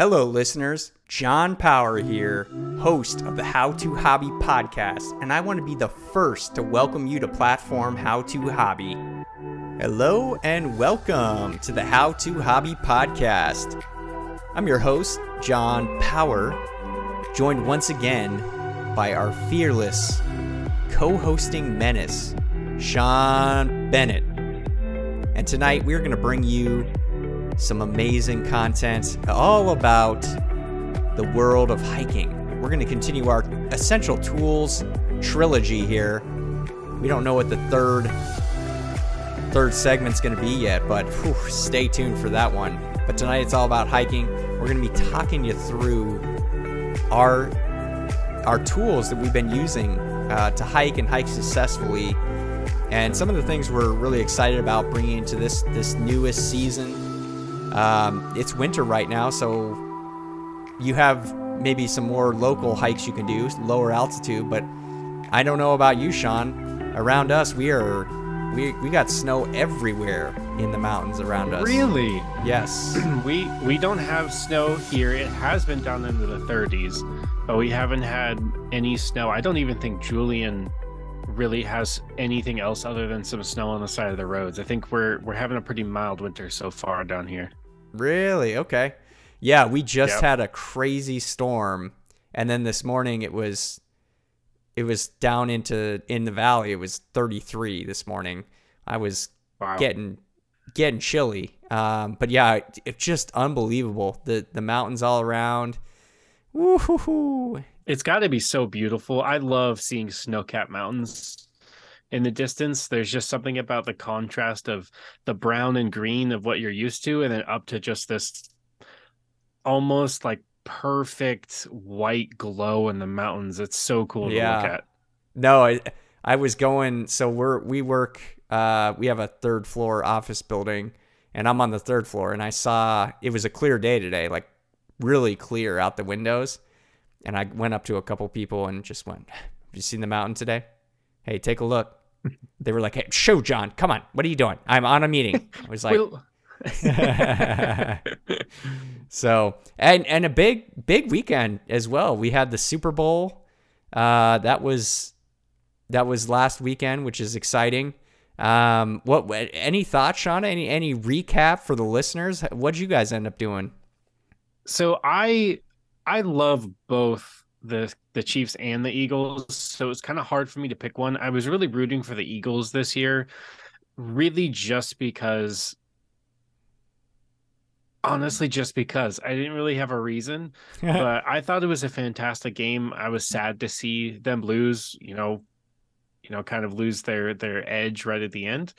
Hello, listeners. John Power here, host of the How to Hobby podcast, and I want to be the first to welcome you to platform How to Hobby. Hello, and welcome to the How to Hobby podcast. I'm your host, John Power, joined once again by our fearless co hosting menace, Sean Bennett. And tonight we're going to bring you some amazing content all about the world of hiking. We're going to continue our essential tools trilogy here. We don't know what the third third segment's going to be yet, but whew, stay tuned for that one. But tonight it's all about hiking. We're going to be talking you through our our tools that we've been using uh, to hike and hike successfully, and some of the things we're really excited about bringing into this this newest season. Um, it's winter right now, so you have maybe some more local hikes you can do, lower altitude. But I don't know about you, Sean. Around us, we are we we got snow everywhere in the mountains around us. Really? Yes. we we don't have snow here. It has been down into the 30s, but we haven't had any snow. I don't even think Julian really has anything else other than some snow on the side of the roads. I think we're we're having a pretty mild winter so far down here. Really? Okay. Yeah, we just yep. had a crazy storm, and then this morning it was it was down into in the valley. It was 33 this morning. I was wow. getting getting chilly. Um, but yeah, it, it's just unbelievable. The the mountains all around. Woo-hoo-hoo. It's got to be so beautiful. I love seeing snow-capped mountains in the distance. There's just something about the contrast of the brown and green of what you're used to, and then up to just this almost like perfect white glow in the mountains. It's so cool to yeah. look at. No, I I was going so we're we work uh we have a third floor office building and I'm on the third floor and I saw it was a clear day today, like really clear out the windows. And I went up to a couple people and just went, Have you seen the mountain today? Hey, take a look. They were like, "Hey, show John, come on, what are you doing? I'm on a meeting." I was like, so and and a big big weekend as well. We had the Super Bowl. Uh, that was that was last weekend, which is exciting. Um, what any thoughts, Shauna? Any any recap for the listeners? What'd you guys end up doing? So I I love both the the Chiefs and the Eagles, so it's kind of hard for me to pick one. I was really rooting for the Eagles this year, really just because honestly just because I didn't really have a reason, but I thought it was a fantastic game. I was sad to see them lose, you know, you know, kind of lose their their edge right at the end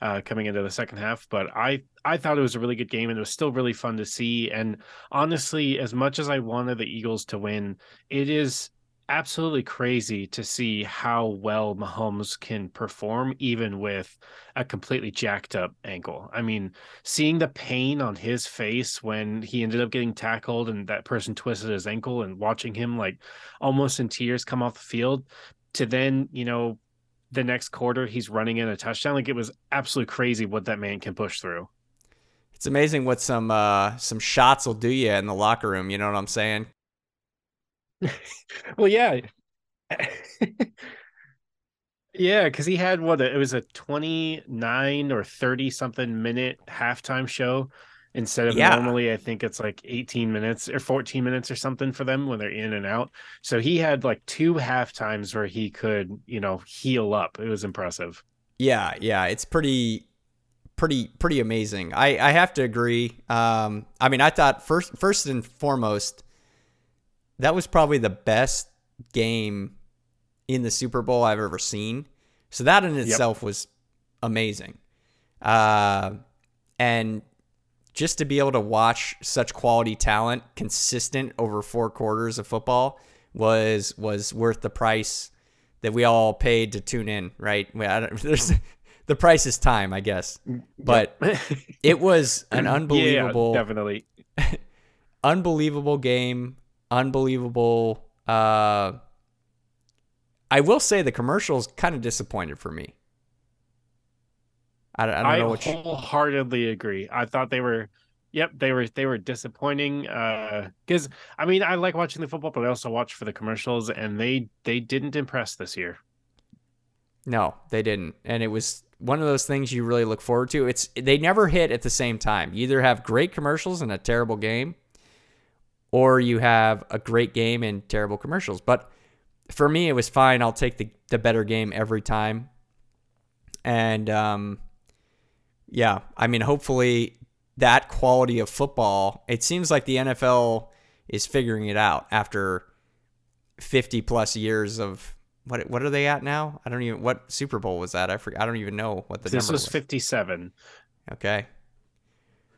uh, coming into the second half. But I I thought it was a really good game and it was still really fun to see. And honestly, as much as I wanted the Eagles to win, it is absolutely crazy to see how well Mahomes can perform even with a completely jacked up ankle. I mean, seeing the pain on his face when he ended up getting tackled and that person twisted his ankle and watching him like almost in tears come off the field to then, you know, the next quarter he's running in a touchdown. Like it was absolutely crazy what that man can push through. It's amazing what some uh, some shots will do you in the locker room. You know what I'm saying? well, yeah, yeah, because he had what it was a 29 or 30 something minute halftime show instead of yeah. normally I think it's like 18 minutes or 14 minutes or something for them when they're in and out. So he had like two half times where he could, you know, heal up. It was impressive. Yeah, yeah, it's pretty pretty pretty amazing. I I have to agree. Um I mean, I thought first first and foremost that was probably the best game in the Super Bowl I've ever seen. So that in itself yep. was amazing. Uh and just to be able to watch such quality talent consistent over four quarters of football was was worth the price that we all paid to tune in, right? there's the price is time, I guess. But it was an unbelievable, yeah, definitely unbelievable game, unbelievable. Uh, I will say the commercials kind of disappointed for me. I, I don't I know. I wholeheartedly you... agree. I thought they were Yep, they were they were disappointing. Uh, because I mean, I like watching the football, but I also watch for the commercials, and they they didn't impress this year. No, they didn't, and it was one of those things you really look forward to. It's they never hit at the same time. You either have great commercials and a terrible game, or you have a great game and terrible commercials. But for me, it was fine. I'll take the the better game every time, and um, yeah, I mean, hopefully that quality of football. It seems like the NFL is figuring it out after 50 plus years of what what are they at now? I don't even what Super Bowl was that? I forget. I don't even know what the this number was, was. 57. Okay.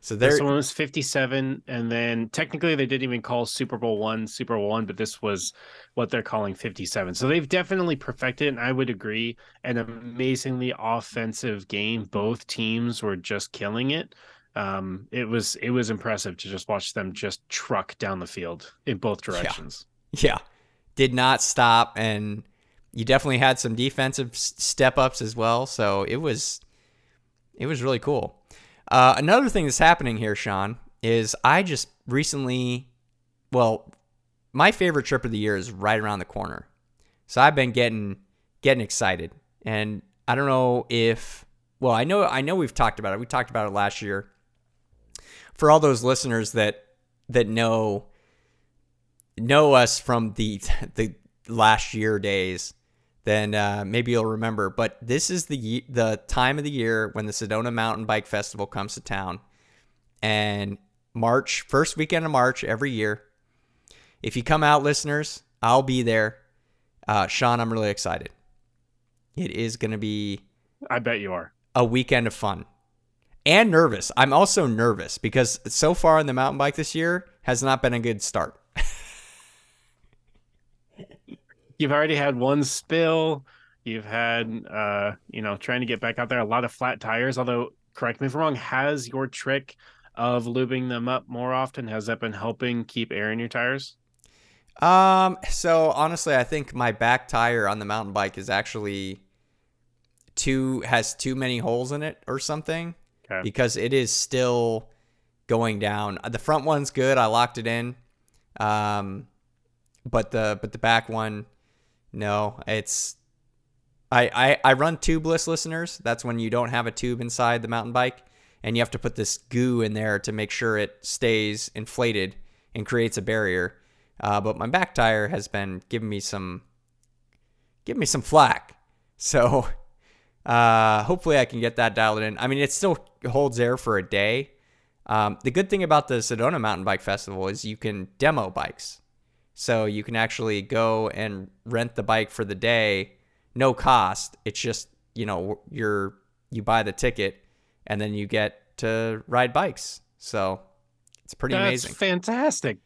So there This one was 57, and then technically they didn't even call Super Bowl one Super Bowl one, but this was what they're calling 57. So they've definitely perfected, and I would agree, an amazingly offensive game. Both teams were just killing it. Um, it was it was impressive to just watch them just truck down the field in both directions. yeah, did not stop, and you definitely had some defensive step ups as well. So it was it was really cool. Uh, another thing that's happening here, Sean, is I just recently, well, my favorite trip of the year is right around the corner. So I've been getting getting excited, and I don't know if, well, I know I know we've talked about it. We talked about it last year. For all those listeners that that know know us from the the last year days, then uh, maybe you'll remember. But this is the the time of the year when the Sedona Mountain Bike Festival comes to town, and March first weekend of March every year. If you come out, listeners, I'll be there. Uh, Sean, I'm really excited. It is going to be. I bet you are a weekend of fun and nervous. I'm also nervous because so far in the mountain bike this year has not been a good start. You've already had one spill. You've had, uh, you know, trying to get back out there, a lot of flat tires. Although, correct me if I'm wrong, has your trick of lubing them up more often has that been helping keep air in your tires? Um. So honestly, I think my back tire on the mountain bike is actually too has too many holes in it or something okay. because it is still going down. The front one's good. I locked it in. Um, but the but the back one no, it's I, I I run tubeless listeners. That's when you don't have a tube inside the mountain bike and you have to put this goo in there to make sure it stays inflated and creates a barrier. Uh, but my back tire has been giving me some giving me some flack. So uh, hopefully I can get that dialed in. I mean, it still holds air for a day. Um, the good thing about the Sedona Mountain Bike Festival is you can demo bikes. So you can actually go and rent the bike for the day, no cost. It's just, you know, you're you buy the ticket and then you get to ride bikes. So it's pretty amazing. That's amazing. fantastic.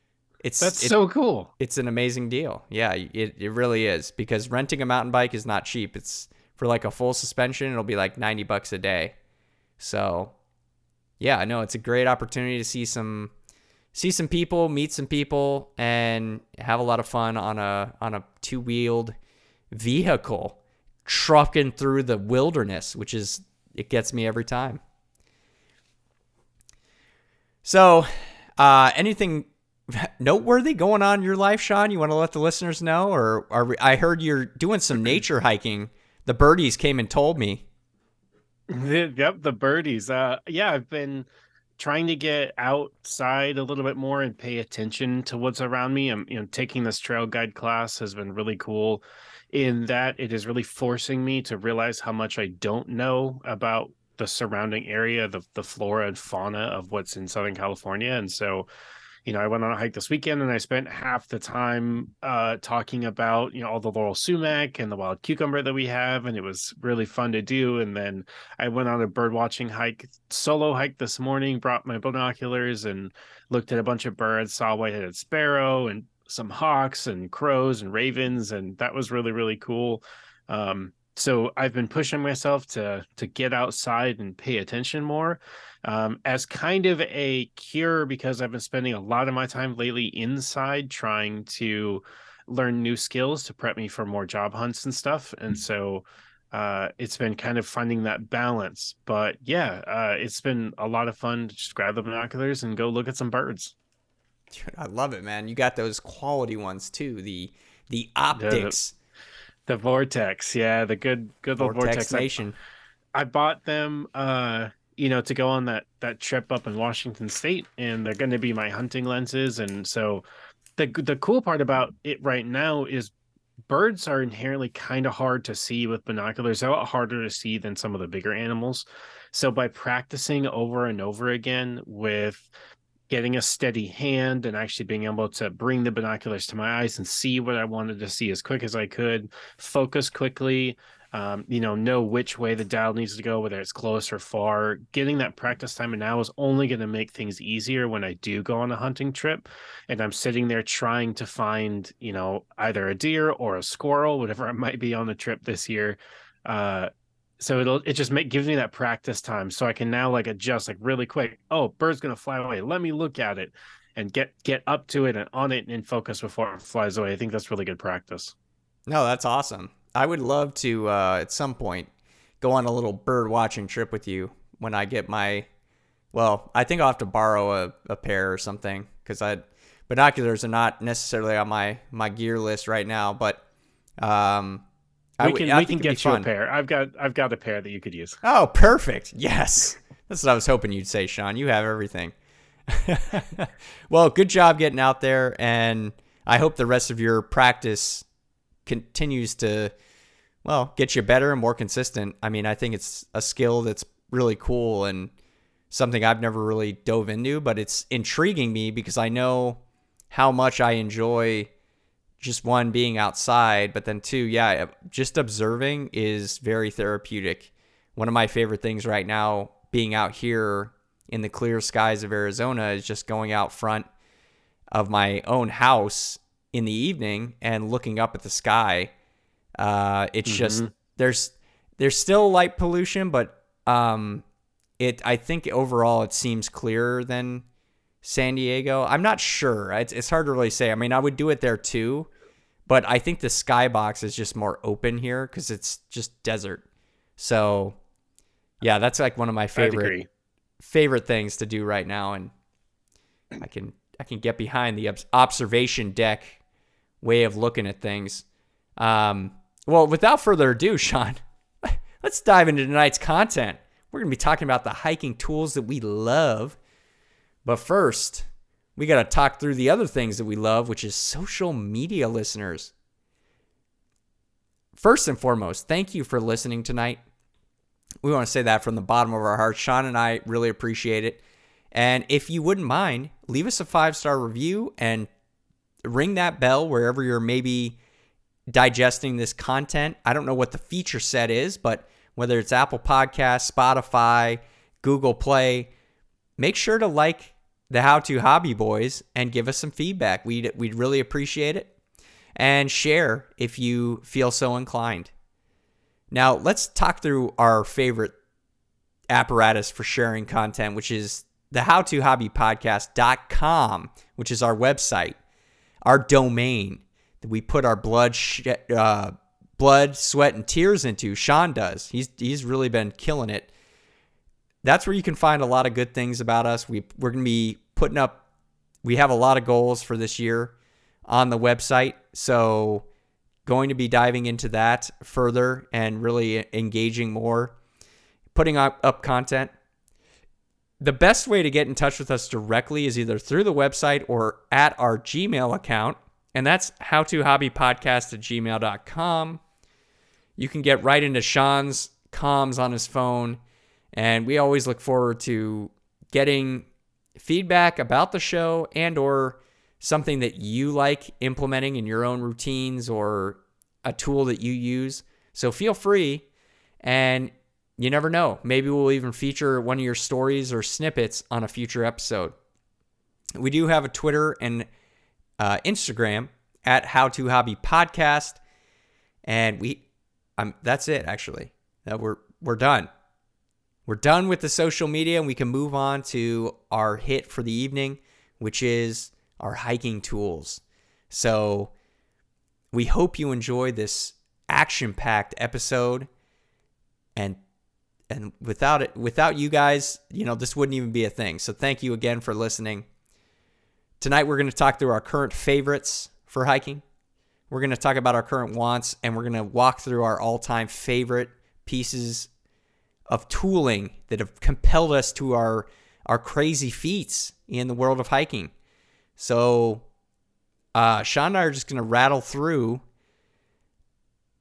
It's That's it, so cool. It's an amazing deal. Yeah, it, it really is because renting a mountain bike is not cheap. It's for like a full suspension, it'll be like 90 bucks a day. So, yeah, I know it's a great opportunity to see some see some people, meet some people, and have a lot of fun on a on a two wheeled vehicle trucking through the wilderness, which is it gets me every time. So, uh, anything noteworthy going on in your life, Sean? You want to let the listeners know, or are we, I heard you're doing some nature hiking. The birdies came and told me. yep, the birdies. Uh, yeah, I've been trying to get outside a little bit more and pay attention to what's around me. I'm, you know, taking this trail guide class has been really cool in that it is really forcing me to realize how much I don't know about the surrounding area, the the flora and fauna of what's in Southern California. And so you know, I went on a hike this weekend and I spent half the time uh, talking about, you know, all the laurel sumac and the wild cucumber that we have. And it was really fun to do. And then I went on a bird watching hike, solo hike this morning, brought my binoculars and looked at a bunch of birds, saw white-headed sparrow and some hawks and crows and ravens. And that was really, really cool. Um, so I've been pushing myself to to get outside and pay attention more um, as kind of a cure because I've been spending a lot of my time lately inside trying to learn new skills to prep me for more job hunts and stuff. And mm. so uh, it's been kind of finding that balance. But yeah, uh, it's been a lot of fun to just grab the binoculars and go look at some birds. Dude, I love it, man. You got those quality ones too. The the optics. The, the vortex, yeah, the good good vortex, vortex nation. I, I bought them uh you know to go on that that trip up in Washington state and they're going to be my hunting lenses and so the the cool part about it right now is birds are inherently kind of hard to see with binoculars. They're a lot harder to see than some of the bigger animals. So by practicing over and over again with getting a steady hand and actually being able to bring the binoculars to my eyes and see what I wanted to see as quick as I could, focus quickly, um, you know, know which way the dial needs to go, whether it's close or far. Getting that practice time and now is only going to make things easier when I do go on a hunting trip and I'm sitting there trying to find, you know, either a deer or a squirrel, whatever it might be on the trip this year. Uh, so it'll it just make gives me that practice time so I can now like adjust like really quick. Oh, bird's gonna fly away. Let me look at it and get get up to it and on it and focus before it flies away. I think that's really good practice. No, that's awesome. I would love to uh, at some point go on a little bird watching trip with you when I get my. Well, I think I'll have to borrow a, a pair or something because I binoculars are not necessarily on my my gear list right now, but um, we can I we can get you fun. a pair. I've got I've got a pair that you could use. Oh, perfect. Yes. That's what I was hoping you'd say, Sean. You have everything. well, good job getting out there and I hope the rest of your practice continues to well, get you better and more consistent. I mean, I think it's a skill that's really cool and something I've never really dove into, but it's intriguing me because I know how much I enjoy just one being outside, but then two, yeah, just observing is very therapeutic. One of my favorite things right now, being out here in the clear skies of Arizona, is just going out front of my own house in the evening and looking up at the sky. Uh, it's mm-hmm. just there's there's still light pollution, but um, it I think overall it seems clearer than San Diego. I'm not sure. It's, it's hard to really say. I mean, I would do it there too, but I think the skybox is just more open here because it's just desert. So, yeah, that's like one of my favorite favorite things to do right now, and I can I can get behind the observation deck way of looking at things. Um, well, without further ado, Sean, let's dive into tonight's content. We're going to be talking about the hiking tools that we love but first, we got to talk through the other things that we love, which is social media listeners. First and foremost, thank you for listening tonight. We want to say that from the bottom of our hearts. Sean and I really appreciate it. And if you wouldn't mind, leave us a five star review and ring that bell wherever you're maybe digesting this content. I don't know what the feature set is, but whether it's Apple Podcasts, Spotify, Google Play, make sure to like the How to Hobby Boys and give us some feedback. We'd, we'd really appreciate it. And share if you feel so inclined. Now, let's talk through our favorite apparatus for sharing content, which is the How To Hobby Podcast.com, which is our website, our domain that we put our blood, sh- uh, blood, sweat, and tears into. Sean does. He's he's really been killing it that's where you can find a lot of good things about us. We we're going to be putting up we have a lot of goals for this year on the website. So going to be diving into that further and really engaging more, putting up, up content. The best way to get in touch with us directly is either through the website or at our Gmail account, and that's howtohobbypodcast at gmail.com. You can get right into Sean's comms on his phone and we always look forward to getting feedback about the show and or something that you like implementing in your own routines or a tool that you use. So feel free and you never know. Maybe we'll even feature one of your stories or snippets on a future episode. We do have a Twitter and uh, Instagram at How to Hobby Podcast, and we, um, that's it actually. Uh, we're we're done we're done with the social media and we can move on to our hit for the evening, which is our hiking tools. So we hope you enjoy this action packed episode. and and without it without you guys, you know, this wouldn't even be a thing. So thank you again for listening. Tonight we're going to talk through our current favorites for hiking. We're going to talk about our current wants and we're going to walk through our all-time favorite pieces of tooling that have compelled us to our our crazy feats in the world of hiking. So uh, Sean and I are just going to rattle through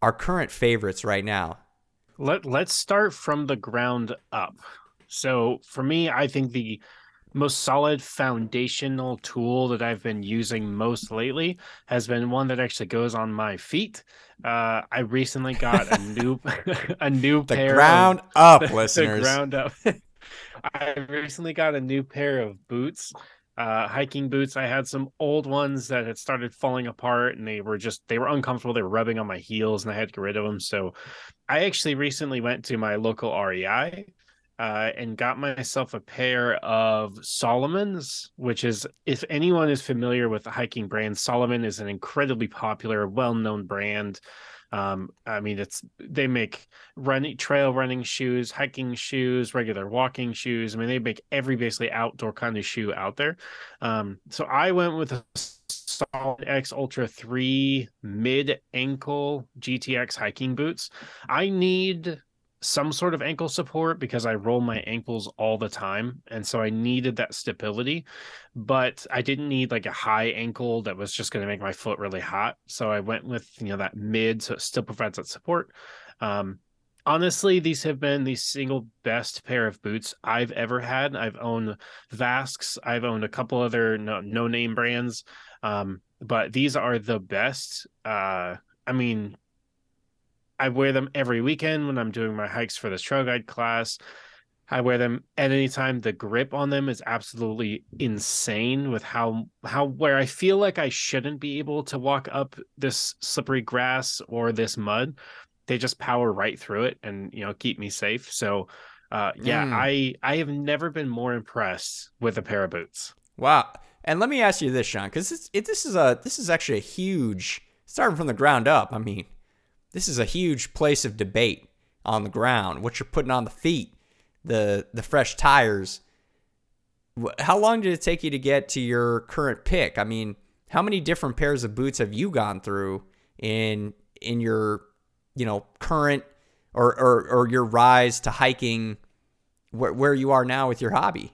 our current favorites right now. Let Let's start from the ground up. So for me, I think the most solid foundational tool that I've been using most lately has been one that actually goes on my feet. Uh, I recently got a new a new the pair ground of, up, the listeners. ground up. I recently got a new pair of boots, uh, hiking boots. I had some old ones that had started falling apart, and they were just they were uncomfortable. They were rubbing on my heels, and I had to get rid of them. So, I actually recently went to my local REI uh, and got myself a pair of Salomon's, which is, if anyone is familiar with the hiking brand, Salomon is an incredibly popular, well known brand. Um, I mean, it's they make running trail running shoes, hiking shoes, regular walking shoes. I mean, they make every basically outdoor kind of shoe out there. Um, so I went with a Salomon X Ultra 3 mid ankle GTX hiking boots. I need some sort of ankle support because I roll my ankles all the time. And so I needed that stability, but I didn't need like a high ankle that was just going to make my foot really hot. So I went with, you know, that mid so it still provides that support. Um, honestly, these have been the single best pair of boots I've ever had. I've owned Vasques, I've owned a couple other no, name brands, um, but these are the best. Uh, I mean, I wear them every weekend when I'm doing my hikes for this trail guide class. I wear them at any time. The grip on them is absolutely insane with how how where I feel like I shouldn't be able to walk up this slippery grass or this mud. They just power right through it and you know keep me safe. So uh yeah, Mm. I I have never been more impressed with a pair of boots. Wow. And let me ask you this, Sean, because it, this is a this is actually a huge starting from the ground up. I mean, this is a huge place of debate on the ground. What you're putting on the feet, the the fresh tires. How long did it take you to get to your current pick? I mean, how many different pairs of boots have you gone through in in your you know current or or, or your rise to hiking where, where you are now with your hobby?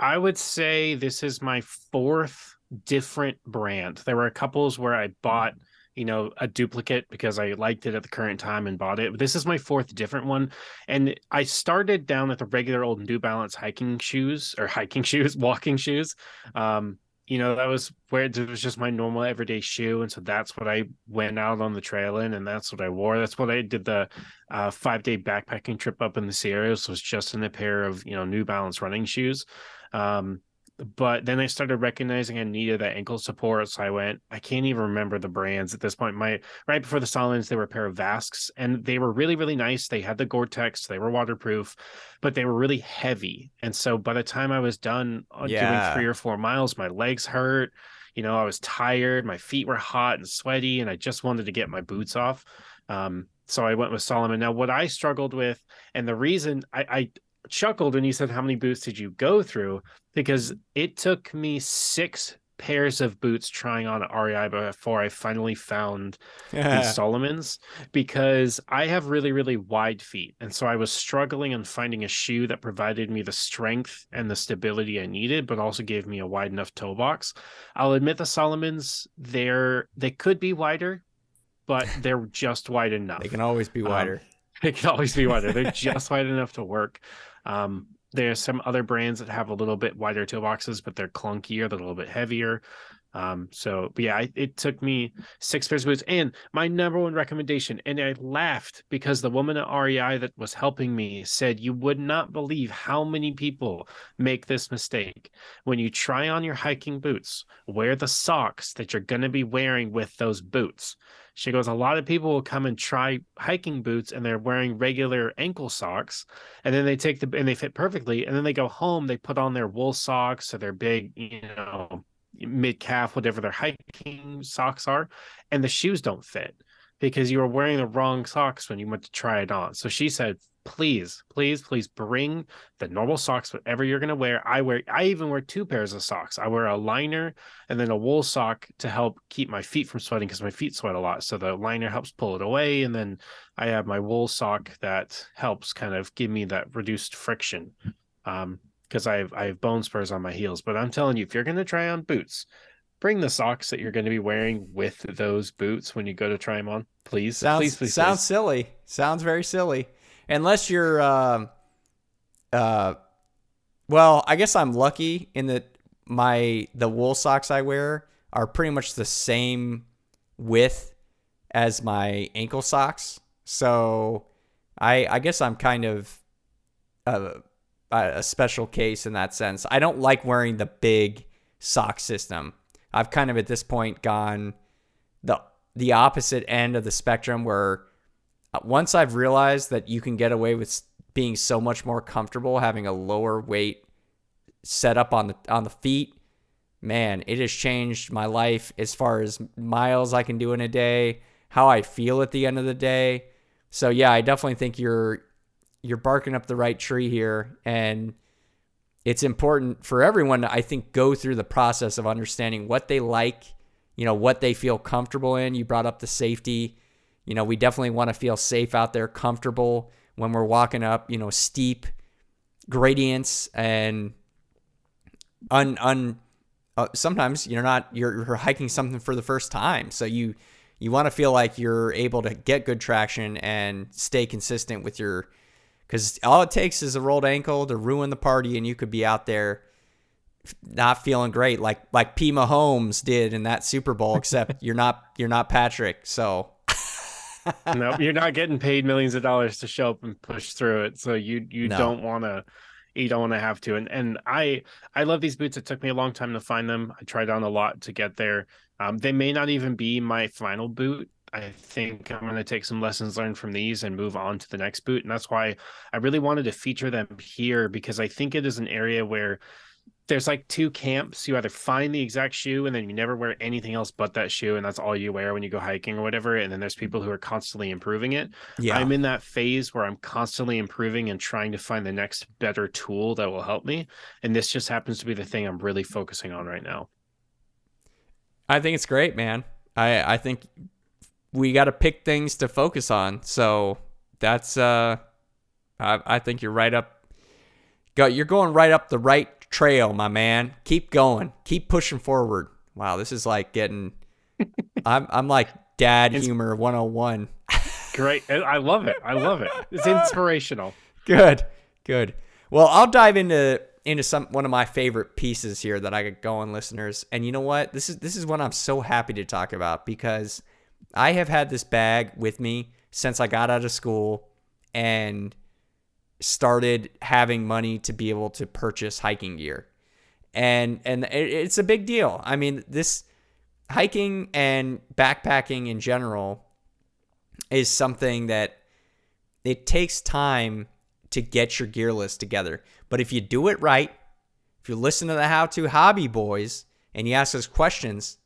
I would say this is my fourth different brand. There were a couples where I bought, you know, a duplicate because I liked it at the current time and bought it. This is my fourth different one. And I started down at the regular old New Balance hiking shoes or hiking shoes, walking shoes. Um, you know, that was where it was just my normal everyday shoe. And so that's what I went out on the trail in and that's what I wore. That's what I did the uh, five day backpacking trip up in the Sierras was just in a pair of, you know, New Balance running shoes. Um, but then I started recognizing I needed that ankle support. So I went, I can't even remember the brands at this point. My right before the Salomons, they were a pair of Vasques and they were really, really nice. They had the Gore-Tex, they were waterproof, but they were really heavy. And so by the time I was done uh, Yeah. doing three or four miles, my legs hurt. You know, I was tired, my feet were hot and sweaty, and I just wanted to get my boots off. Um, so I went with Salomon. Now, what I struggled with, and the reason I, I chuckled when you said how many boots did you go through because it took me six pairs of boots trying on REI before I finally found these Salomons because I have really, really wide feet. And so I was struggling on finding a shoe that provided me the strength and the stability I needed, but also gave me a wide enough toe box. I'll admit the Salomons, they're they could be wider, but they're just wide enough. They can always be Um, wider. They can always be wider. They're just wide enough to work. Um, there's some other brands that have a little bit wider toe boxes, but they're clunkier, they're a little bit heavier. Um, so but yeah, I, it took me six pairs of boots. And my number one recommendation, and I laughed because the woman at REI that was helping me said, You would not believe how many people make this mistake. When you try on your hiking boots, wear the socks that you're going to be wearing with those boots. She goes, A lot of people will come and try hiking boots and they're wearing regular ankle socks. And then they take the, and they fit perfectly. And then they go home, they put on their wool socks or their big, you know, mid calf, whatever their hiking socks are, and the shoes don't fit. because you were wearing the wrong socks when you went to try it on. So she said, please, please, please bring the normal socks, whatever you're gonna wear. I wear I even wear two pairs of socks. I wear a liner and then a wool sock to help keep my feet from sweating because my feet sweat a lot. So the liner helps pull it away. And then I have my wool sock that helps kind of give me that reduced friction. Um, because I have I have bone spurs on my heels. But I'm telling you, if you're gonna try on boots, bring the socks that you're going to be wearing with those boots when you go to try them on, please. Sounds please, please, sounds please. silly. Sounds very silly. Unless you're, uh, uh, well, I guess I'm lucky in that my the wool socks I wear are pretty much the same width as my ankle socks. So I I guess I'm kind of a, special case in that sense. I don't like wearing the big sock system. I've kind of at this point gone the the opposite end of the spectrum where uh, once I've realized that you can get away with being so much more comfortable having a lower weight setup on the on the feet, man, it has changed my life as far as miles I can do in a day, how I feel at the end of the day. So yeah, I definitely think you're you're barking up the right tree here and it's important for everyone to, I think, go through the process of understanding what they like, you know, what they feel comfortable in. You brought up the safety. You know, we definitely want to feel safe out there, comfortable when we're walking up, you know, steep gradients and un, un uh, sometimes you're not you're, you're hiking something for the first time. So you you want to feel like you're able to get good traction and stay consistent with your because all it takes is a rolled ankle to ruin the party, and you could be out there not feeling great, like like P. Mahomes did in that Super Bowl. Except you're not you're not Patrick, so. no, you're not getting paid millions of dollars to show up and push through it. So you you no. don't want to you don't want to have to. And and I I love these boots. It took me a long time to find them. I tried on a lot to get there. Um, they may not even be my final boot. I think I'm going to take some lessons learned from these and move on to the next boot. And that's why I really wanted to feature them here because I think it is an area where there's like two camps. You either find the exact shoe and then you never wear anything else but that shoe, and that's all you wear when you go hiking or whatever. And then there's people who are constantly improving it. Yeah. I'm in that phase where I'm constantly improving and trying to find the next better tool that will help me. And this just happens to be the thing I'm really focusing on right now. I think it's great, man. I I think we got to pick things to focus on. So that's uh, I, I think you're right up. Go, you're going right up the right trail, my man. Keep going. Keep pushing forward. Wow, this is like getting. I'm I'm like dad it's, humor 101. great. I love it. I love it. It's inspirational. Good. Good. Well, I'll dive into into some one of my favorite pieces here that I could go on listeners. And you know what? This is this is what I'm so happy to talk about because I have had this bag with me since I got out of school and started having money to be able to purchase hiking gear. And and it's a big deal. I mean, this hiking and backpacking in general is something that it takes time to get your gear list together. But if you do it right, if you listen to the How to Hobby Boys and you ask us questions,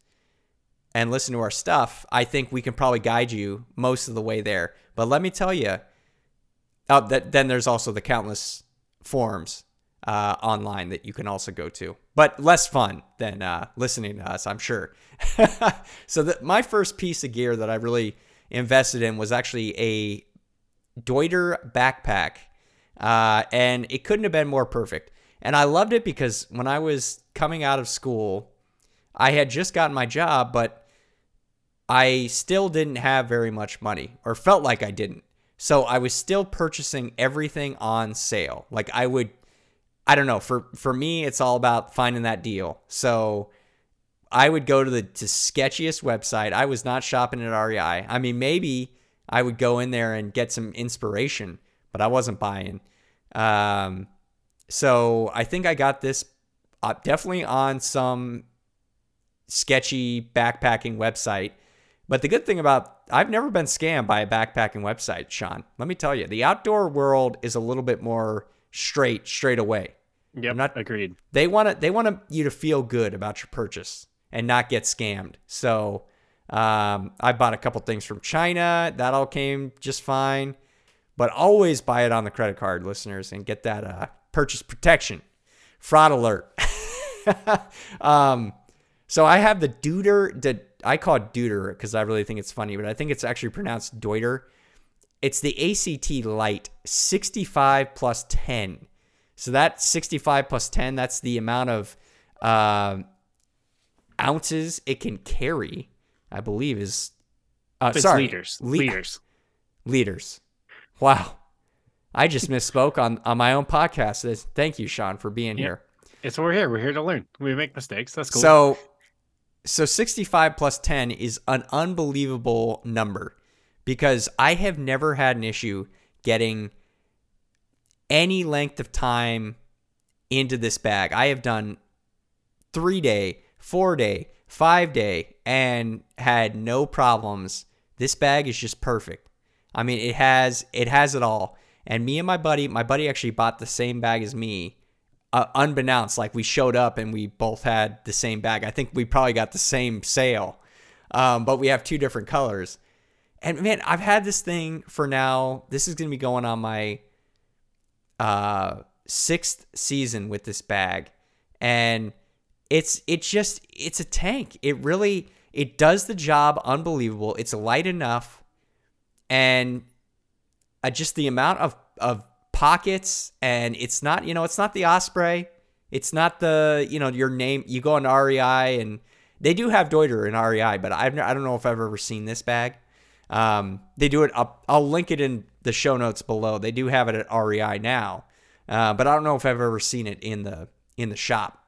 and listen to our stuff, I think we can probably guide you most of the way there. But let me tell you, uh, that then there's also the countless forums uh, online that you can also go to, but less fun than uh, listening to us, I'm sure. so my first piece of gear that I really invested in was actually a Deuter backpack, uh, and it couldn't have been more perfect. And I loved it because when I was coming out of school, I had just gotten my job, but I still didn't have very much money or felt like I didn't. So I was still purchasing everything on sale. Like I would I don't know, for for me it's all about finding that deal. So I would go to the to sketchiest website. I was not shopping at REI. I mean, maybe I would go in there and get some inspiration, but I wasn't buying. Um, so I think I got this uh, definitely on some sketchy backpacking website but the good thing about I've never been scammed by a backpacking website, Sean. Let me tell you, the outdoor world is a little bit more straight, straight away. Yep, I'm not agreed. They want to they want you to feel good about your purchase and not get scammed. So, Um, I bought a couple things from China. That all came just fine. But always buy it on the credit card, listeners, and get that uh, purchase protection. Fraud alert. um, so I have the Deuter. The, I call it Deuter because I really think it's funny, but I think it's actually pronounced Deuter. It's the ACT Lite 65 plus 10. So that 65 plus 10, that's the amount of uh, ounces it can carry, I believe is. Uh, it's sorry, liters. Le- liters. Liters. Wow. I just misspoke on, on my own podcast. Thank you, Sean, for being here. It's what we're here. We're here to learn. We make mistakes. That's cool. So, so 65 plus 10 is an unbelievable number because I have never had an issue getting any length of time into this bag. I have done three day, four day, five day, and had no problems. This bag is just perfect. I mean, it has it has it all. And me and my buddy, my buddy actually bought the same bag as me, uh, unbeknownst. Like we showed up and we both had the same bag. I think we probably got the same sale, um, but we have two different colors. And man, I've had this thing for now. This is gonna be going on my uh, sixth season with this bag, and it's it's just it's a tank. It really it does the job unbelievable. It's light enough, and uh, just the amount of of pockets, and it's not you know it's not the Osprey. It's not the you know your name. You go on REI and they do have Deuter in REI, but I've I don't know if I've ever seen this bag. Um, they do it. I'll, I'll link it in the show notes below. They do have it at REI now, uh, but I don't know if I've ever seen it in the in the shop.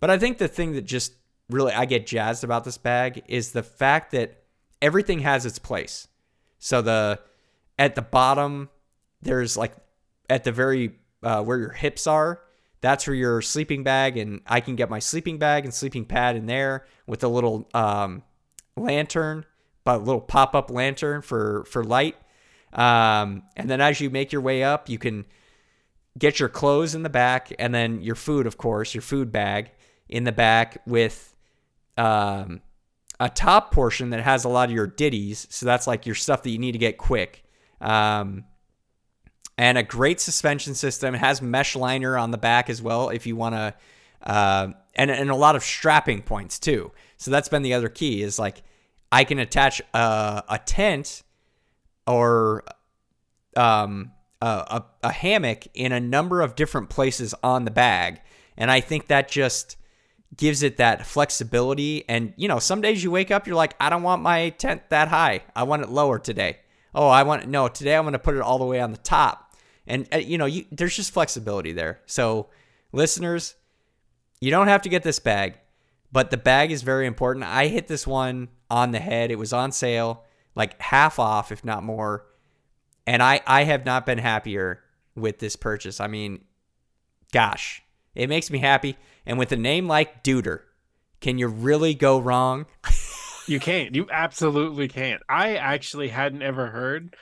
But I think the thing that just really I get jazzed about this bag is the fact that everything has its place. So the at the bottom there's like at the very uh, where your hips are. That's where your sleeping bag, and I can get my sleeping bag and sleeping pad in there with a little um, lantern, but a little pop up lantern for for light. Um, and then as you make your way up, you can get your clothes in the back, and then your food, of course, your food bag in the back with um, a top portion that has a lot of your ditties. So that's like your stuff that you need to get quick. Um, and a great suspension system. It has mesh liner on the back as well if you want to, uh, and and a lot of strapping points too. So that's been the other key is like I can attach a, a tent or um, a, a, a hammock in a number of different places on the bag, and I think that just gives it that flexibility. And you know, some days you wake up, you're like, I don't want my tent that high. I want it lower today. Oh, I want no today. I'm going to put it all the way on the top and uh, you know, you, there's just flexibility there. So, listeners, you don't have to get this bag, but the bag is very important. I hit this one on the head. It was on sale, like half off, if not more. And I, I have not been happier with this purchase. I mean, gosh, it makes me happy. And with a name like Deuter, can you really go wrong? you can't. You absolutely can't. I actually hadn't ever heard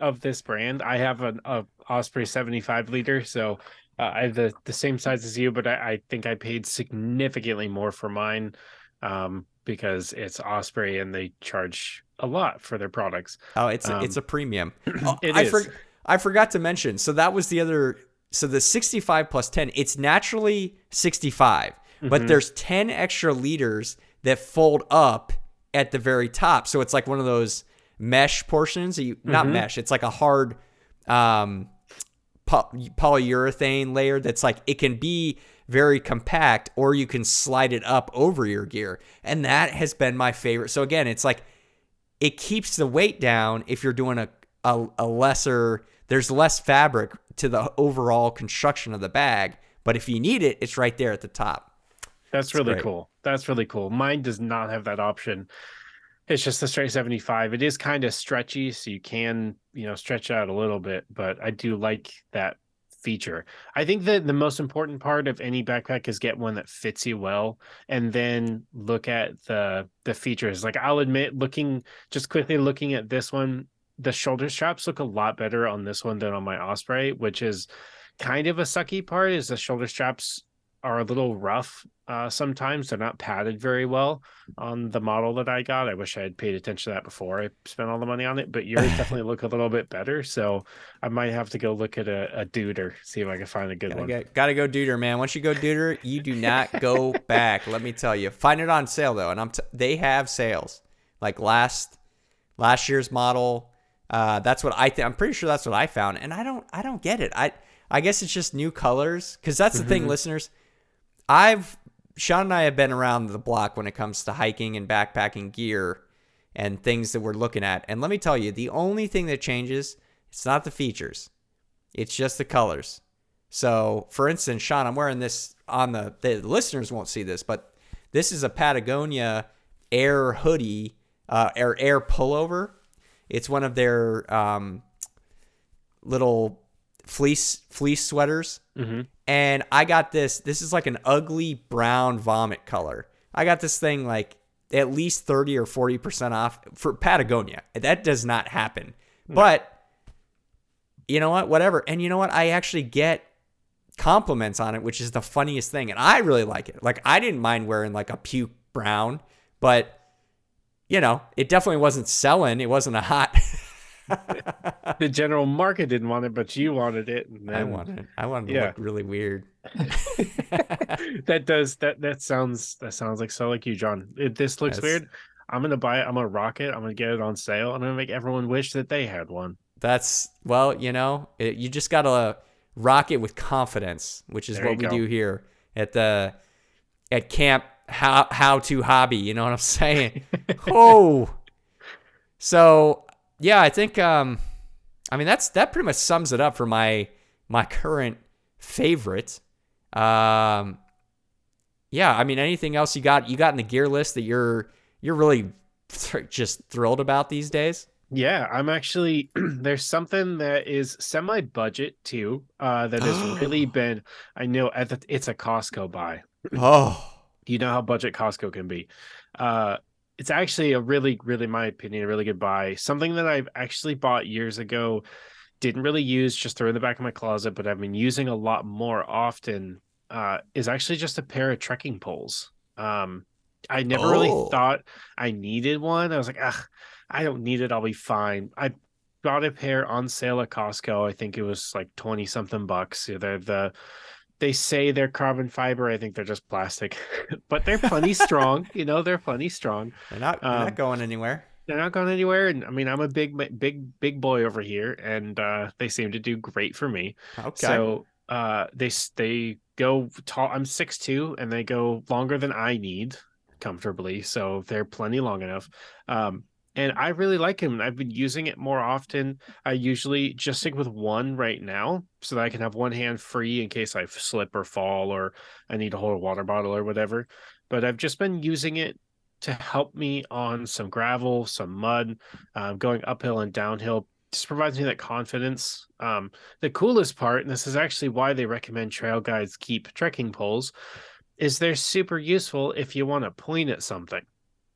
of this brand. I have an a Osprey 75 liter, so uh, I have the the same size as you, but I, I, think I paid significantly more for mine um, because it's Osprey and they charge a lot for their products. Oh, it's um, a, it's a premium. oh, it I, is. For, I forgot to mention. So that was the other. So the 65 plus 10, it's naturally 65, mm-hmm. but there's 10 extra liters that fold up at the very top. So it's like one of those mesh portions. You not mm-hmm. mesh. It's like a hard um, po- polyurethane layer that's like it can be very compact, or you can slide it up over your gear, and that has been my favorite. So again, it's like it keeps the weight down if you're doing a, a, a lesser. There's less fabric to the overall construction of the bag, but if you need it, it's right there at the top. That's really great. cool. That's really cool. Mine does not have that option. It's just the straight 75. It is kind of stretchy, so you can, you know, stretch out a little bit, but I do like that feature. I think that the most important part of any backpack is get one that fits you well and then look at the the features. Like I'll admit looking just quickly looking at this one, the shoulder straps look a lot better on this one than on my Osprey, which is kind of a sucky part is the shoulder straps are a little rough uh, sometimes. They're not padded very well on the model that I got. I wish I had paid attention to that before I spent all the money on it, but yours definitely look a little bit better. So I might have to go look at a, a Duder, see if I can find a good gotta one. Get, gotta go Duder, man. Once you go Duder, you do not go back. Let me tell you. Find it on sale though, and I'm t- they have sales. Like last last year's model. Uh, that's what I think. I'm pretty sure that's what I found, and I don't I don't get it. I I guess it's just new colors because that's the Mm-hmm. thing, listeners. I've Sean and I have been around the block when it comes to hiking and backpacking gear and things that we're looking at. And let me tell you, the only thing that changes, it's not the features. It's just the colors. So, for instance, Sean, I'm wearing this on the the listeners won't see this, but this is a Patagonia Air hoodie, uh, Air Air pullover. It's one of their um, little fleece fleece sweaters hmm and I got this. This is like an ugly brown vomit color. I got this thing like at least 30 or 40% off for Patagonia. That does not happen. Hmm. But you know what? Whatever. And you know what? I actually get compliments on it, which is the funniest thing. And I really like it. Like, I didn't mind wearing like a puke brown, but you know, it definitely wasn't selling. It wasn't a hot. The general market didn't want it, but you wanted it. And I then- wanted. it. I wanted to look really weird. that does that that sounds that sounds like so like you john if this looks weird i'm gonna buy it i'm gonna rock it i'm gonna get it on sale i'm gonna make everyone wish that they had one That's well, you know, it, you just gotta rock it with confidence, which is There what we go. do here at the at camp. How how to hobby, you know what I'm saying? oh, so yeah, I think um, I mean that's that pretty much sums it up for my my current favorite. Um, yeah, I mean anything else you got you got in the gear list that you're you're really just thrilled about these days? yeah i'm actually there's something that is semi budget too uh that has really been i know at the, it's a costco buy Oh. you know how budget Costco can be. Uh, it's actually a really, really, my opinion, a really good buy. Something that I've actually bought years ago, didn't really use, just throw in the back of my closet, but I've been using a lot more often. Uh, is actually just a pair of trekking poles. Um, I never really Oh. thought I needed one. I was like, ugh, I don't need it. I'll be fine. I bought a pair on sale at Costco. I think it was like 20 something bucks. They're the they say they're carbon fiber. I think they're just plastic, but they're plenty strong. You know, they're plenty strong. They're not, they're Um, not going anywhere. They're not going anywhere. And I mean, I'm a big, big, big boy over here, and uh, they seem to do great for me. Okay. So uh, they they go tall. I'm six two, and they go longer than I need comfortably. So they're plenty long enough. Um, and I really like him. I've been using it more often. I usually just stick with one right now, so that I can have one hand free in case I slip or fall or I need to hold a water bottle or whatever. But I've just been using it to help me on some gravel, some mud, uh, going uphill and downhill. Just provides me that confidence. Um, the coolest part, and this is actually why they recommend trail guides keep trekking poles, is they're super useful if you want to point at something.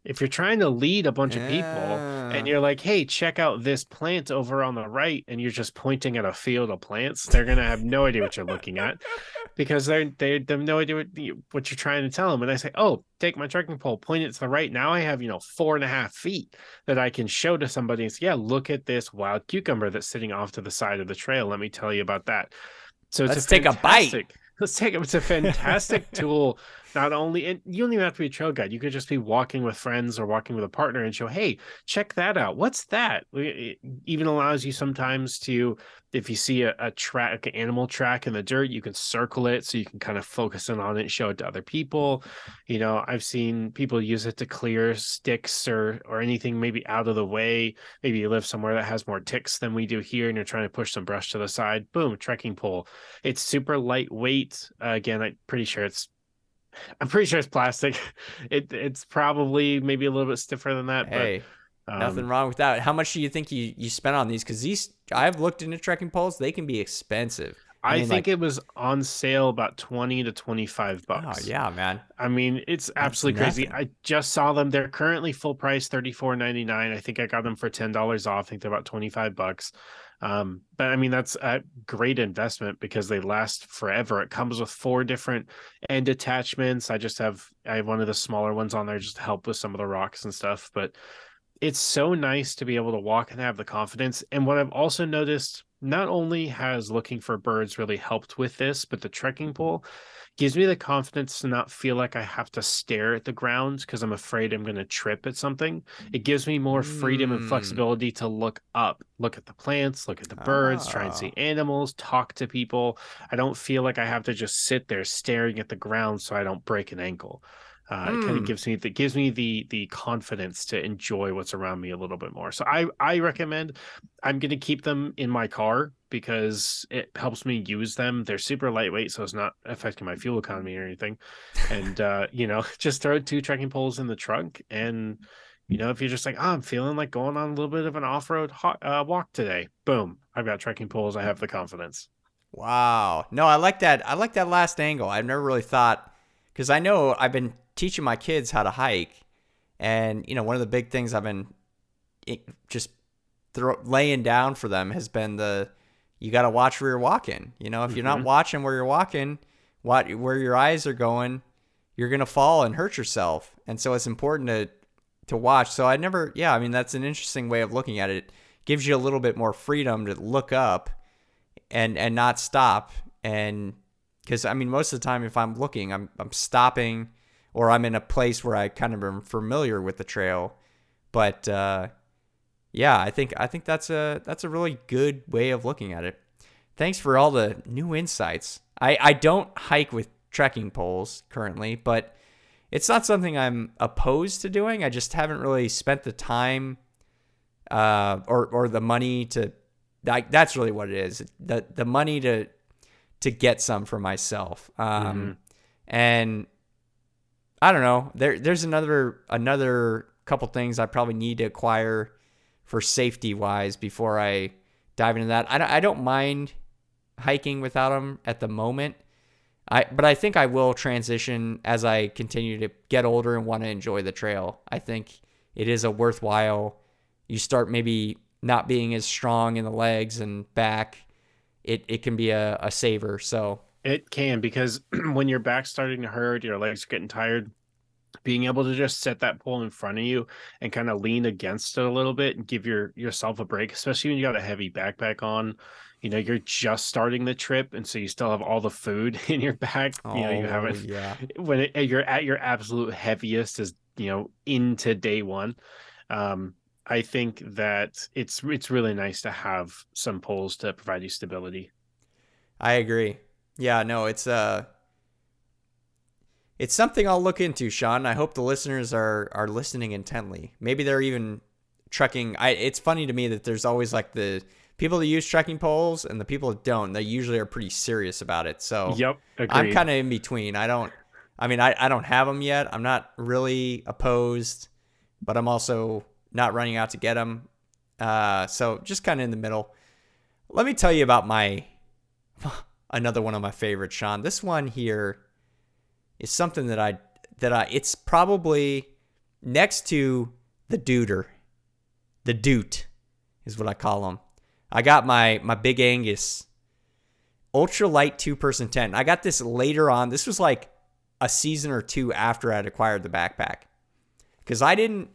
If you're trying to lead a bunch of people and you're like, hey, check out this plant over on the right, and you're just pointing at a field of plants, they're gonna have no idea what you're looking at because they're they they have no idea what, you, what you're trying to tell them. And I say, oh, take my trekking pole, point it to the right. Now I have you know four and a half feet that I can show to somebody and say, yeah, look at this wild cucumber that's sitting off to the side of the trail. Let me tell you about that. So it's Let's take a bite. Let's take it. It's a fantastic tool. Not only, and you don't even have to be a trail guide. You could just be walking with friends or walking with a partner and show, hey, check that out. What's that? It even allows you sometimes to, if you see a, a track, an animal track in the dirt, you can circle it so you can kind of focus in on it and show it to other people. You know, I've seen people use it to clear sticks or or anything maybe out of the way. Maybe you live somewhere that has more ticks than we do here, and you're trying to push some brush to the side. Boom, trekking pole. It's super lightweight. Uh, again, I'm pretty sure it's. I'm pretty sure it's plastic. It it's probably maybe a little bit stiffer than that. hey, but, um, nothing wrong with that. How much do you think you, you spent on these? Because these, I've looked into trekking poles. They can be expensive. I, I mean, think like- it was on sale about 20 to 25 bucks. Oh bucks. yeah, man. I mean, it's absolutely crazy. nothing. I just saw them. They're currently full price, thirty four ninety nine. I think I got them for ten dollars off. I think they're about twenty five bucks. Um, but I mean, that's a great investment because they last forever. It comes with four different end attachments. I just have I have one of the smaller ones on there just to help with some of the rocks and stuff. But it's so nice to be able to walk and have the confidence. And what I've also noticed, not only has looking for birds really helped with this, but the trekking pole gives me the confidence to not feel like I have to stare at the ground because I'm afraid I'm going to trip at something. It gives me more freedom and Mm. flexibility to look up, look at the plants, look at the birds, try and see Ah. animals, talk to people. I don't feel like I have to just sit there staring at the ground so I don't break an ankle. Uh, It kind of gives me that gives me the the confidence to enjoy what's around me a little bit more. So I I recommend I'm going to keep them in my car because it helps me use them. They're super lightweight, so it's not affecting my fuel economy or anything. And uh, you know, just throw two trekking poles in the trunk, and you know, if you're just like, oh, I'm feeling like going on a little bit of an off road uh, walk today, boom, I've got trekking poles. I have the confidence. Wow. No, I like that. I like that last angle. I've never really thought because I know I've been teaching my kids how to hike, and you know one of the big things I've been it, just throw, laying down for them has been the you got to watch where you're walking. You know, if you're not Mhm. watching where you're walking, what where your eyes are going, you're gonna fall and hurt yourself. And so it's important to to watch. So I never, yeah, I mean that's an interesting way of looking at it. it gives you a little bit more freedom to look up and and not stop and because I mean most of the time if I'm looking I'm I'm stopping or I'm in a place where I kind of am familiar with the trail but uh, yeah I think I think that's a that's a really good way of looking at it. Thanks for all the new insights. I I don't hike with trekking poles currently but it's not something I'm opposed to doing. I just haven't really spent the time uh, or or the money to like that's really what it is. The the money to to get some for myself. Um and i don't know. There there's another another couple things i probably need to acquire for safety wise before i dive into that i don't, I don't mind hiking without them at the moment I, but I think I will transition as I continue to get older and want to enjoy the trail. I think it is a worthwhile. You start maybe not being as strong in the legs and back. It it can be a, a saver. So It can because when your back's starting to hurt, your legs are getting tired, being able to just set that pole in front of you and kind of lean against it a little bit and give your yourself a break, especially when you got a heavy backpack on. You know, you're just starting the trip, and so you still have all the food in your back. you know, you Oh, haven't yeah. when it, you're at your absolute heaviest is you know into day one. Um, I think that it's it's really nice to have some poles to provide you stability. I agree. Yeah, no, it's uh it's something I'll look into, Sean. I hope the listeners are are listening intently. Maybe they're even trekking. I it's funny to me that there's always like the people that use trekking poles and the people that don't. They usually are pretty serious about it. So Yep, agreed. I'm kind of in between. I don't. I mean, I, I don't have them yet. I'm not really opposed, but I'm also not running out to get them. Uh, so just kind of in the middle. Let me tell you about my another one of my favorites, Sean. This one here is something that I that I it's probably next to the duder. The doot is what I call them. I got my my big Agnes ultralight two person tent. I got this later on. This was like a season or two after I'd acquired the backpack because I didn't.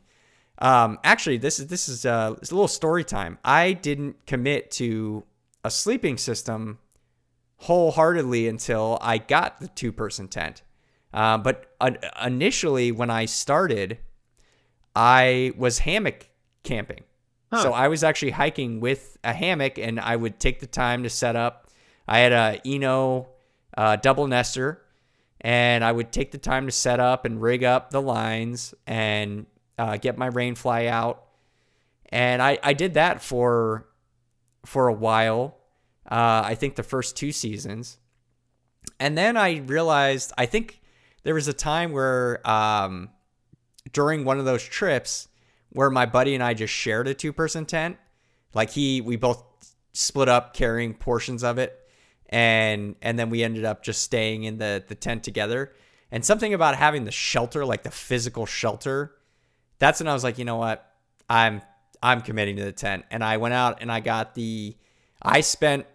Um, actually, this is this is uh, it's a little story time. I didn't commit to a sleeping system wholeheartedly until I got the two person tent. Uh, but uh, initially, when I started, I was hammock camping. Huh. So I was actually hiking with a hammock, and I would take the time to set up. I had a Eno uh, double nester, and I would take the time to set up and rig up the lines and uh, get my rain fly out. And I, I did that for for a while. Uh, I think the first two seasons, and then I realized I think there was a time where um, during one of those trips where my buddy and I just shared a two person tent. Like he, we both split up carrying portions of it. and and then we ended up just staying in the the tent together. And something about having the shelter, like the physical shelter, that's when I was like, you know what, I'm I'm committing to the tent. And I went out and I got the, I spent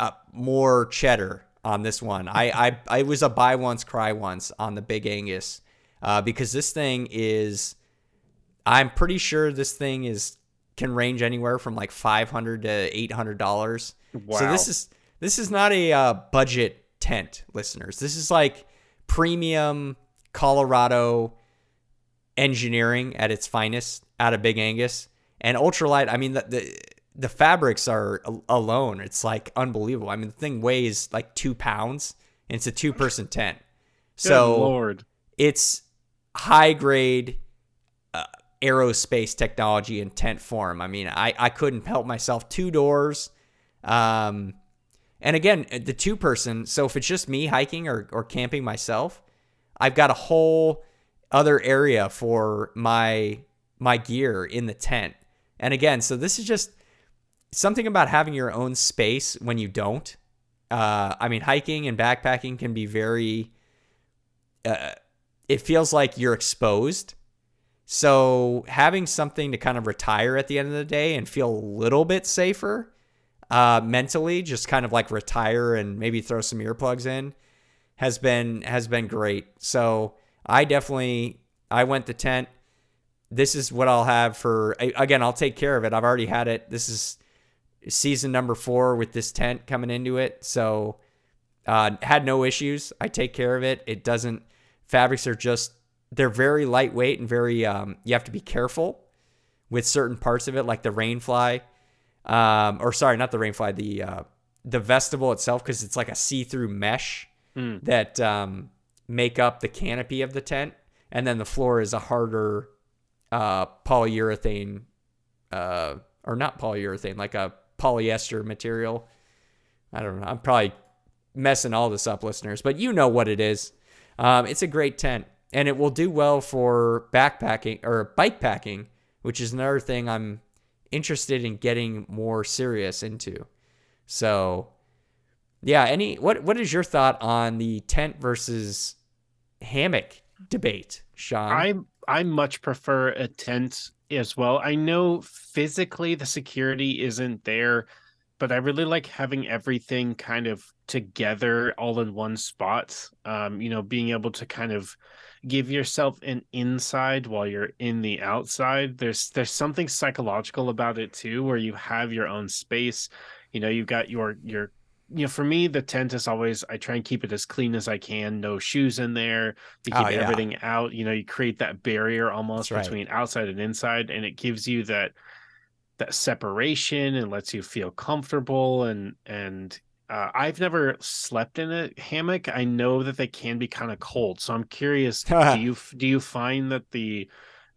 uh, more cheddar on this one. I I I was a buy once cry once on the Big Agnes uh, because this thing is, I'm pretty sure this thing is can range anywhere from like five hundred to eight hundred dollars. Wow. So this is this is not a uh, budget tent, listeners. This is like premium Colorado engineering at its finest out of Big Agnes and ultralight. I mean the, the the fabrics are alone. It's like unbelievable. I mean the thing weighs like two pounds. And it's a two person tent. So Lord. it's high grade uh, aerospace technology in tent form. I mean, I, I couldn't help myself. Two doors. Um, and again, the two person. So if it's just me hiking or, or camping myself, I've got a whole other area for my my gear in the tent. And again, so this is just something about having your own space when you don't. Uh, I mean, hiking and backpacking can be very. Uh, it feels like you're exposed. So having something to kind of retire at the end of the day and feel a little bit safer uh, mentally, just kind of like retire and maybe throw some earplugs in, has been has been great. So I definitely I went the tent. This is what I'll have for again. I'll take care of it. I've already had it. This is season number four with this tent coming into it. So uh, had no issues. I take care of it. It doesn't fabrics are just they're very lightweight and very um, you have to be careful with certain parts of it like the rainfly um, or sorry not the rainfly the uh, the vestibule itself because it's like a see-through mesh Hmm. that um, make up the canopy of the tent and then the floor is a harder uh, polyurethane uh, or not polyurethane like a polyester material i don't know i'm probably messing all this up listeners but you know what it is um, it's a great tent, and it will do well for backpacking or bike packing, which is another thing I'm interested in getting more serious into. So, yeah. Any what what is your thought on the tent versus hammock debate, Sean? I I much prefer a tent as well. I know physically the security isn't there, but I really like having everything kind of together all in one spot. Um, you know, being able to kind of give yourself an inside while you're in the outside. There's there's something psychological about it too, where you have your own space. You know, you've got your your you know, for me, the tent is always I try and keep it as clean as I can. No shoes in there. You keep Oh, yeah. everything out. You know, you create that barrier almost That's right. between outside and inside, and it gives you that that separation and lets you feel comfortable and and uh, I've never slept in a hammock. I know that they can be kind of cold, so I'm curious. do you do you find that the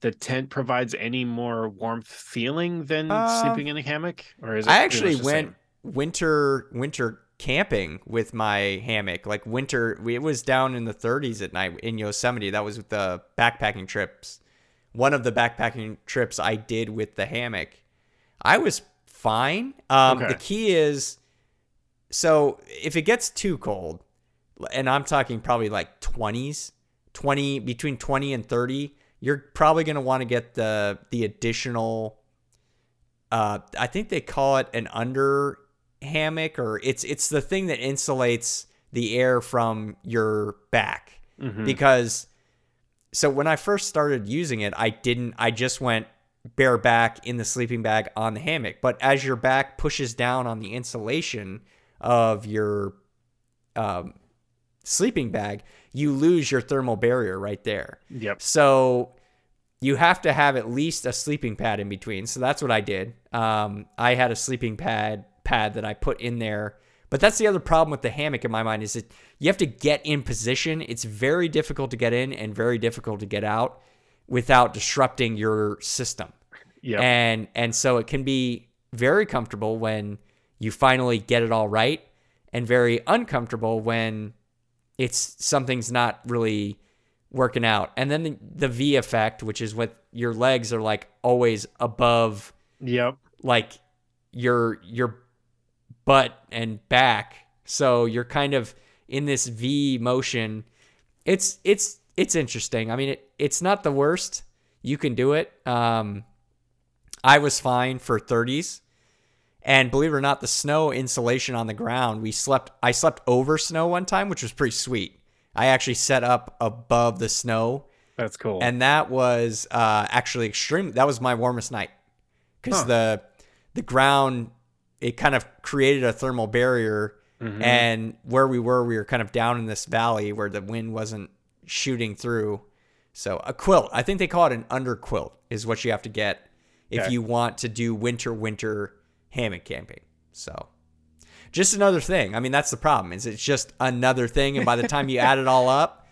the tent provides any more warmth feeling than Uh, sleeping in a hammock, or is it? I actually went same? Winter winter camping with my hammock. Like winter, it was down in the 30s at night in Yosemite. That was with the backpacking trips. One of the backpacking trips I did with the hammock. I was fine. Um, Okay. The key is, so if it gets too cold, and I'm talking probably like 20s, 20 between 20 and 30, you're probably going to want to get the the additional uh I think they call it an under hammock or it's it's the thing that insulates the air from your back Mhm. because so when I first started using it, I didn't I just went bare back in the sleeping bag on the hammock. But as your back pushes down on the insulation of your um, sleeping bag, you lose your thermal barrier right there. Yep. So you have to have at least a sleeping pad in between. So that's what I did. Um, I had a sleeping pad pad that I put in there. But that's the other problem with the hammock in my mind is that you have to get in position. It's very difficult to get in and very difficult to get out without disrupting your system. Yep. And and so it can be very comfortable when you finally get it all right and very uncomfortable when it's something's not really working out. And then the, the V effect, which is what your legs are like always above Yep. like your your butt and back So you're kind of in this V motion. It's it's it's interesting. I mean, it, it's not the worst. You can do it. Um, I was fine for 30s. And believe it or not, the snow insulation on the ground, we slept I slept over snow one time, which was pretty sweet. I actually set up above the snow. That's cool. And that was uh, actually extreme. That was my warmest night because huh. the the ground it kind of created a thermal barrier, mm-hmm. and where we were, we were kind of down in this valley where the wind wasn't shooting through. So a quilt, I think they call it an under quilt, is what you have to get if okay. you want to do winter winter hammock camping. So just another thing. I mean, that's the problem. Is it's just another thing, and by the time you add it all up,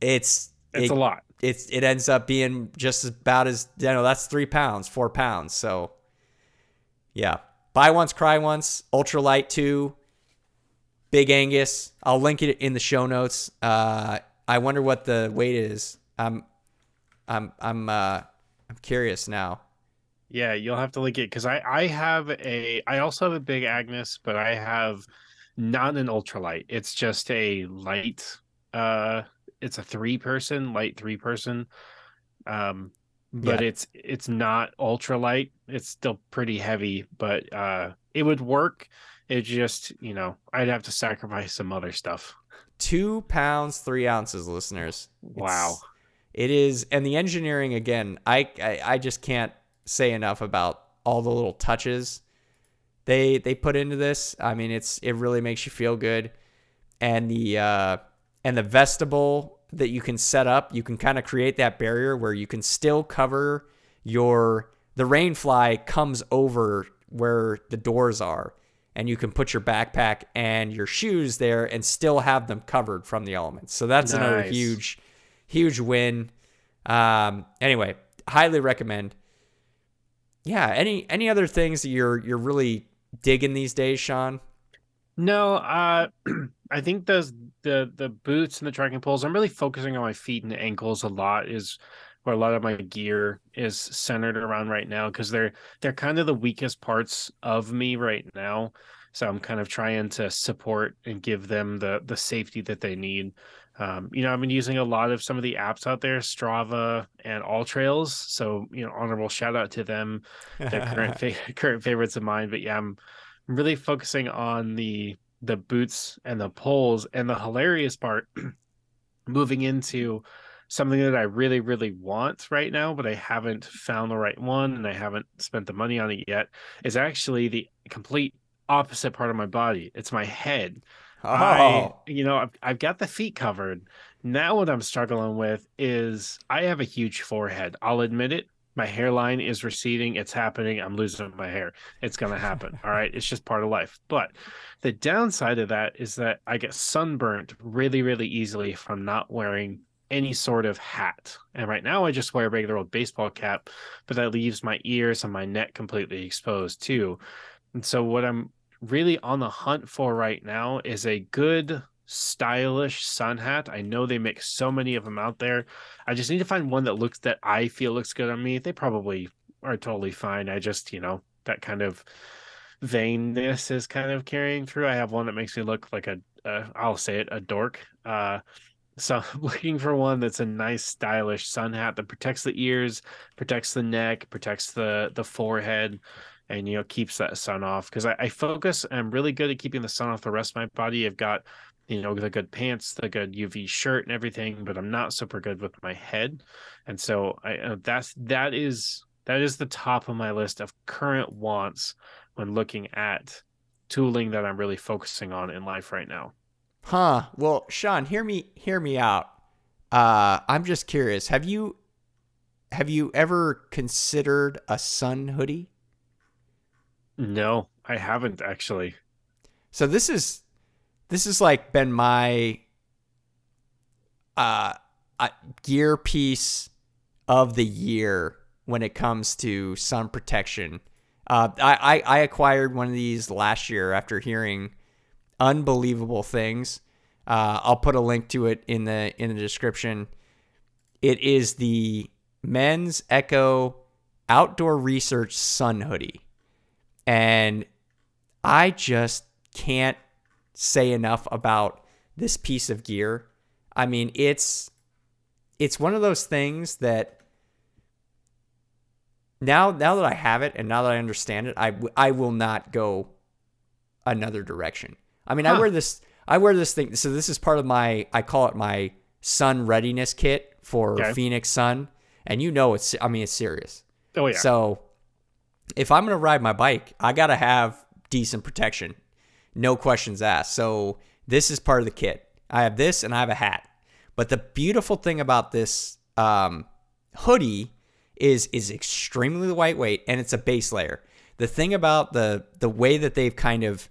it's it's it, a lot. It's it ends up being just about as you know that's three pounds, four pounds. So yeah, buy once, cry once. Ultralight two. Big Agnes. I'll link it in the show notes. Uh, I wonder what the weight is. I'm, I'm, I'm, uh, I'm curious now. Yeah, you'll have to link it because I I have a I also have a big Agnes, but I have not an ultralight. It's just a light. Uh, it's a three person light three person. Um, but yeah. it's it's not ultralight. It's still pretty heavy, but uh, it would work. It just you know I'd have to sacrifice some other stuff. Two pounds three ounces, listeners. Wow. It's, it is, and the engineering again. I, I I just can't say enough about all the little touches they they put into this. I mean, it's it really makes you feel good, and the uh, and the vestibule that you can set up, you can kind of create that barrier where you can still cover your the rain fly comes over where the doors are and you can put your backpack and your shoes there and still have them covered from the elements. So that's nice. another huge huge win. Um, anyway, highly recommend yeah, any any other things that you're you're really digging these days, Sean? No, uh, I think those the the boots and the trekking poles. I'm really focusing on my feet and ankles a lot. Is where a lot of my gear is centered around right now because they're they're kind of the weakest parts of me right now. So I'm kind of trying to support and give them the the safety that they need. Um, you know, I've been using a lot of some of the apps out there, Strava and AllTrails. So, you know, honorable shout out to them. They're current fa- current favorites of mine. But yeah, I'm really focusing on the the boots and the poles. And the hilarious part, moving into something that I really, really want right now, but I haven't found the right one and I haven't spent the money on it yet, is actually the complete opposite part of my body. It's my head. Oh. I, you know, I've, I've got the feet covered. Now, what I'm struggling with is I have a huge forehead. I'll admit it. My hairline is receding. It's happening. I'm losing my hair. It's going to happen. all right. It's just part of life. But the downside of that is that I get sunburnt really, really easily from not wearing any sort of hat. And right now, I just wear a regular old baseball cap, but that leaves my ears and my neck completely exposed too. And so, what I'm really on the hunt for right now is a good stylish sun hat. I know they make so many of them out there. I just need to find one that looks that I feel looks good on me. They probably are totally fine. I just, you know, that kind of vainness is kind of carrying through. I have one that makes me look like a, will say it, a dork. Uh, so I'm looking for one that's a nice, stylish sun hat that protects the ears, protects the neck, protects the the forehead, and you know keeps that sun off because I, I, focus i'm really good at keeping the sun off the rest of my body i've got you know the good pants the good uv shirt and everything but i'm not super good with my head. And so i uh, that's that is that is the top of my list of current wants when looking at tooling that i'm really focusing on in life right now. Huh. Well sean hear me hear me out. Uh i'm just curious have you have you ever considered a sun hoodie? No, I haven't actually. So this is this has like been my uh, uh gear piece of the year when it comes to sun protection. Uh, I, I, I acquired one of these last year after hearing unbelievable things. Uh, I'll put a link to it in the in the description. It is the Men's Echo Outdoor Research Sun Hoodie. And I just can't say enough about this piece of gear. I mean, it's it's one of those things that now now that I have it and now that I understand it, I I will not go another direction. I mean, huh. I wear this I wear this thing. So this is part of my I call it my sun readiness kit for okay. Phoenix Sun, and you know it's I mean it's serious. Oh yeah. So if I'm gonna ride my bike, I gotta have decent protection, no questions asked. So this is part of the kit. I have this and I have a hat. But the beautiful thing about this um, hoodie is is extremely lightweight and it's a base layer. The thing about the the way that they've kind of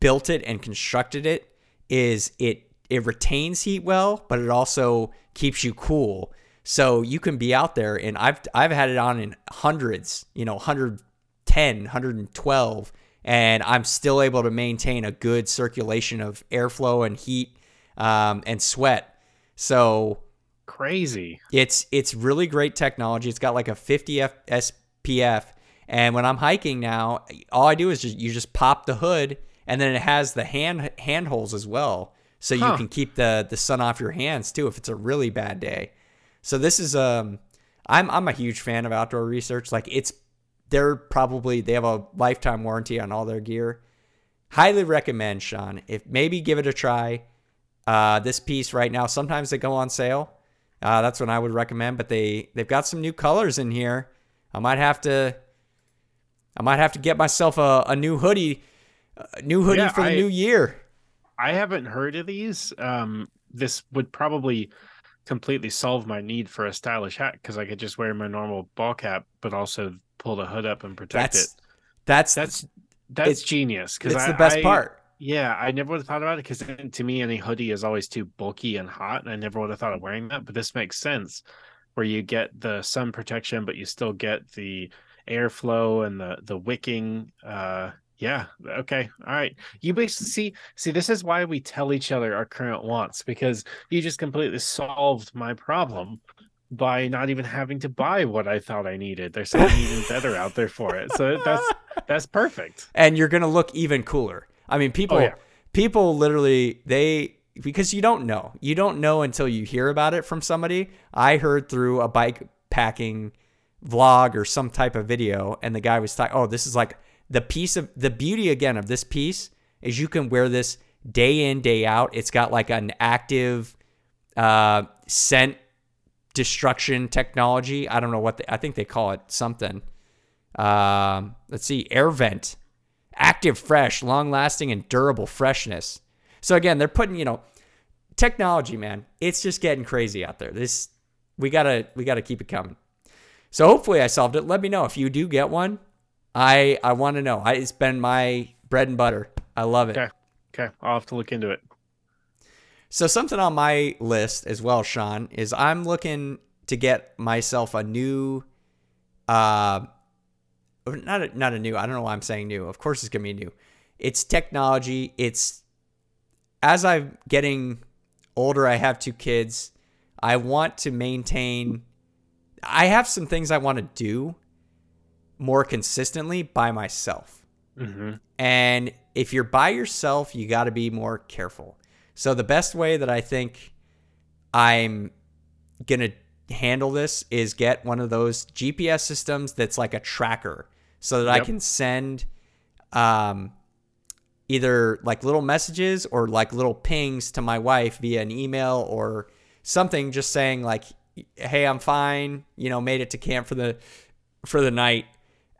built it and constructed it is it it retains heat well, but it also keeps you cool. So you can be out there and I've I've had it on in hundreds, you know, 110, 112 and I'm still able to maintain a good circulation of airflow and heat um, and sweat. So crazy. It's it's really great technology. It's got like a 50 F- SPF, and when I'm hiking now, all I do is just you just pop the hood, and then it has the hand hand holes as well, so huh. you can keep the the sun off your hands too if it's a really bad day. So this is um, I'm I'm a huge fan of outdoor research. Like it's they're probably they have a lifetime warranty on all their gear. Highly recommend, Sean. If maybe give it a try. Uh, this piece right now, sometimes they go on sale. Uh, that's what I would recommend. But they they've got some new colors in here. I might have to I might have to get myself a, a new hoodie, a new hoodie yeah, for the I, new year. I haven't heard of these. Um, this would probably completely solve my need for a stylish hat because I could just wear my normal ball cap, but also pull the hood up and protect that's, it. That's that's that's genius. Because it's I, the best I, part. Yeah, I never would have thought about it because to me, any hoodie is always too bulky and hot, and I never would have thought of wearing that. But this makes sense, where you get the sun protection, but you still get the airflow and the the wicking. Uh, yeah, okay, all right. You basically see see this is why we tell each other our current wants because you just completely solved my problem by not even having to buy what I thought I needed. There's something even better out there for it. So that's that's perfect. And you're gonna look even cooler. I mean, people oh, yeah. people literally they because you don't know. You don't know until you hear about it from somebody. I heard through a bike packing vlog or some type of video and the guy was like, "Oh, this is like the piece of the beauty again of this piece is you can wear this day in, day out. It's got like an active uh, scent destruction technology. I don't know what they, I think they call it something. Um, let's see, air vent, active, fresh, long lasting, and durable freshness. So again, they're putting you know technology, man. It's just getting crazy out there. This we gotta we gotta keep it coming. So hopefully I solved it. Let me know if you do get one. I I want to know. I, it's been my bread and butter. I love it. Okay. Okay. I'll have to look into it. So something on my list as well, Sean, is I'm looking to get myself a new uh not a, not a new. I don't know why I'm saying new. Of course it's going to be new. It's technology. It's as I'm getting older, I have two kids. I want to maintain I have some things I want to do more consistently by myself. Mm-hmm. And if you're by yourself, you got to be more careful. So the best way that I think I'm going to handle this is get one of those GPS systems that's like a tracker so that yep. I can send um, either like little messages or like little pings to my wife via an email or something just saying like hey i'm fine you know made it to camp for the for the night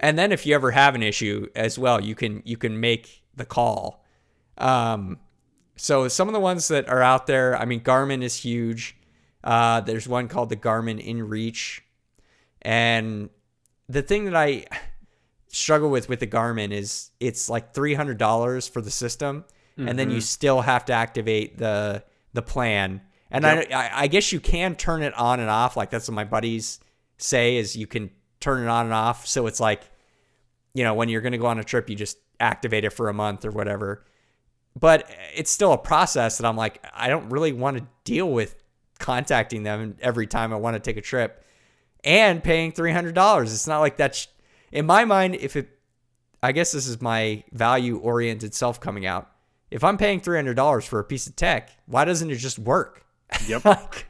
and then if you ever have an issue as well you can you can make the call um so some of the ones that are out there, I mean, Garmin is huge. Uh, there's one called the Garmin InReach, and the thing that I struggle with with the Garmin is it's like three hundred dollars for the system, mm-hmm. and then you mm-hmm. still have to activate the the plan. And yep. I, I guess you can turn it on and off. Like that's what my buddies say is you can turn it on and off. So it's like, you know, when you're going to go on a trip, you just activate it for a month or whatever but it's still a process that I'm like, I don't really want to deal with contacting them every time I want to take a trip and paying $300. It's not like that's in my mind, if it, I guess this is my value oriented self coming out. if I'm paying three hundred dollars for a piece of tech, why doesn't it just work? Yep. like,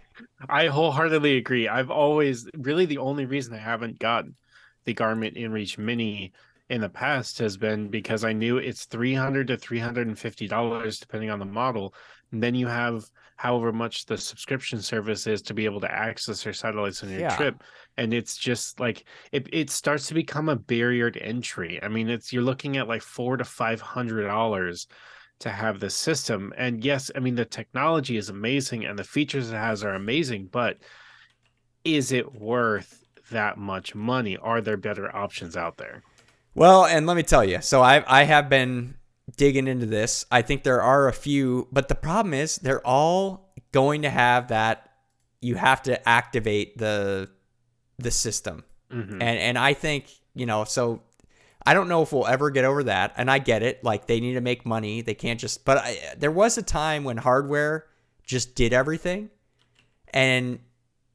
I wholeheartedly agree. I've always really the only reason I haven't gotten the Garmin InReach Mini in the past has been because I knew it's 300 to 350 dollars depending on the model. And then you have however much the subscription service is to be able to access your satellites on your Yeah. trip. And it's just like it, it starts to become a barrier to entry. I mean, it's you're looking at like four to five hundred dollars to have this system. And yes, I mean the technology is amazing and the features it has are amazing, but is it worth that much money? Are there better options out there? Well, and let me tell you. So I I have been digging into this. I think there are a few, but the problem is they're all going to have that you have to activate the the system. Mhm. And and I think, you know, so I don't know if we'll ever get over that. And I get it. Like they need to make money. They can't just but I, there was a time when hardware just did everything. And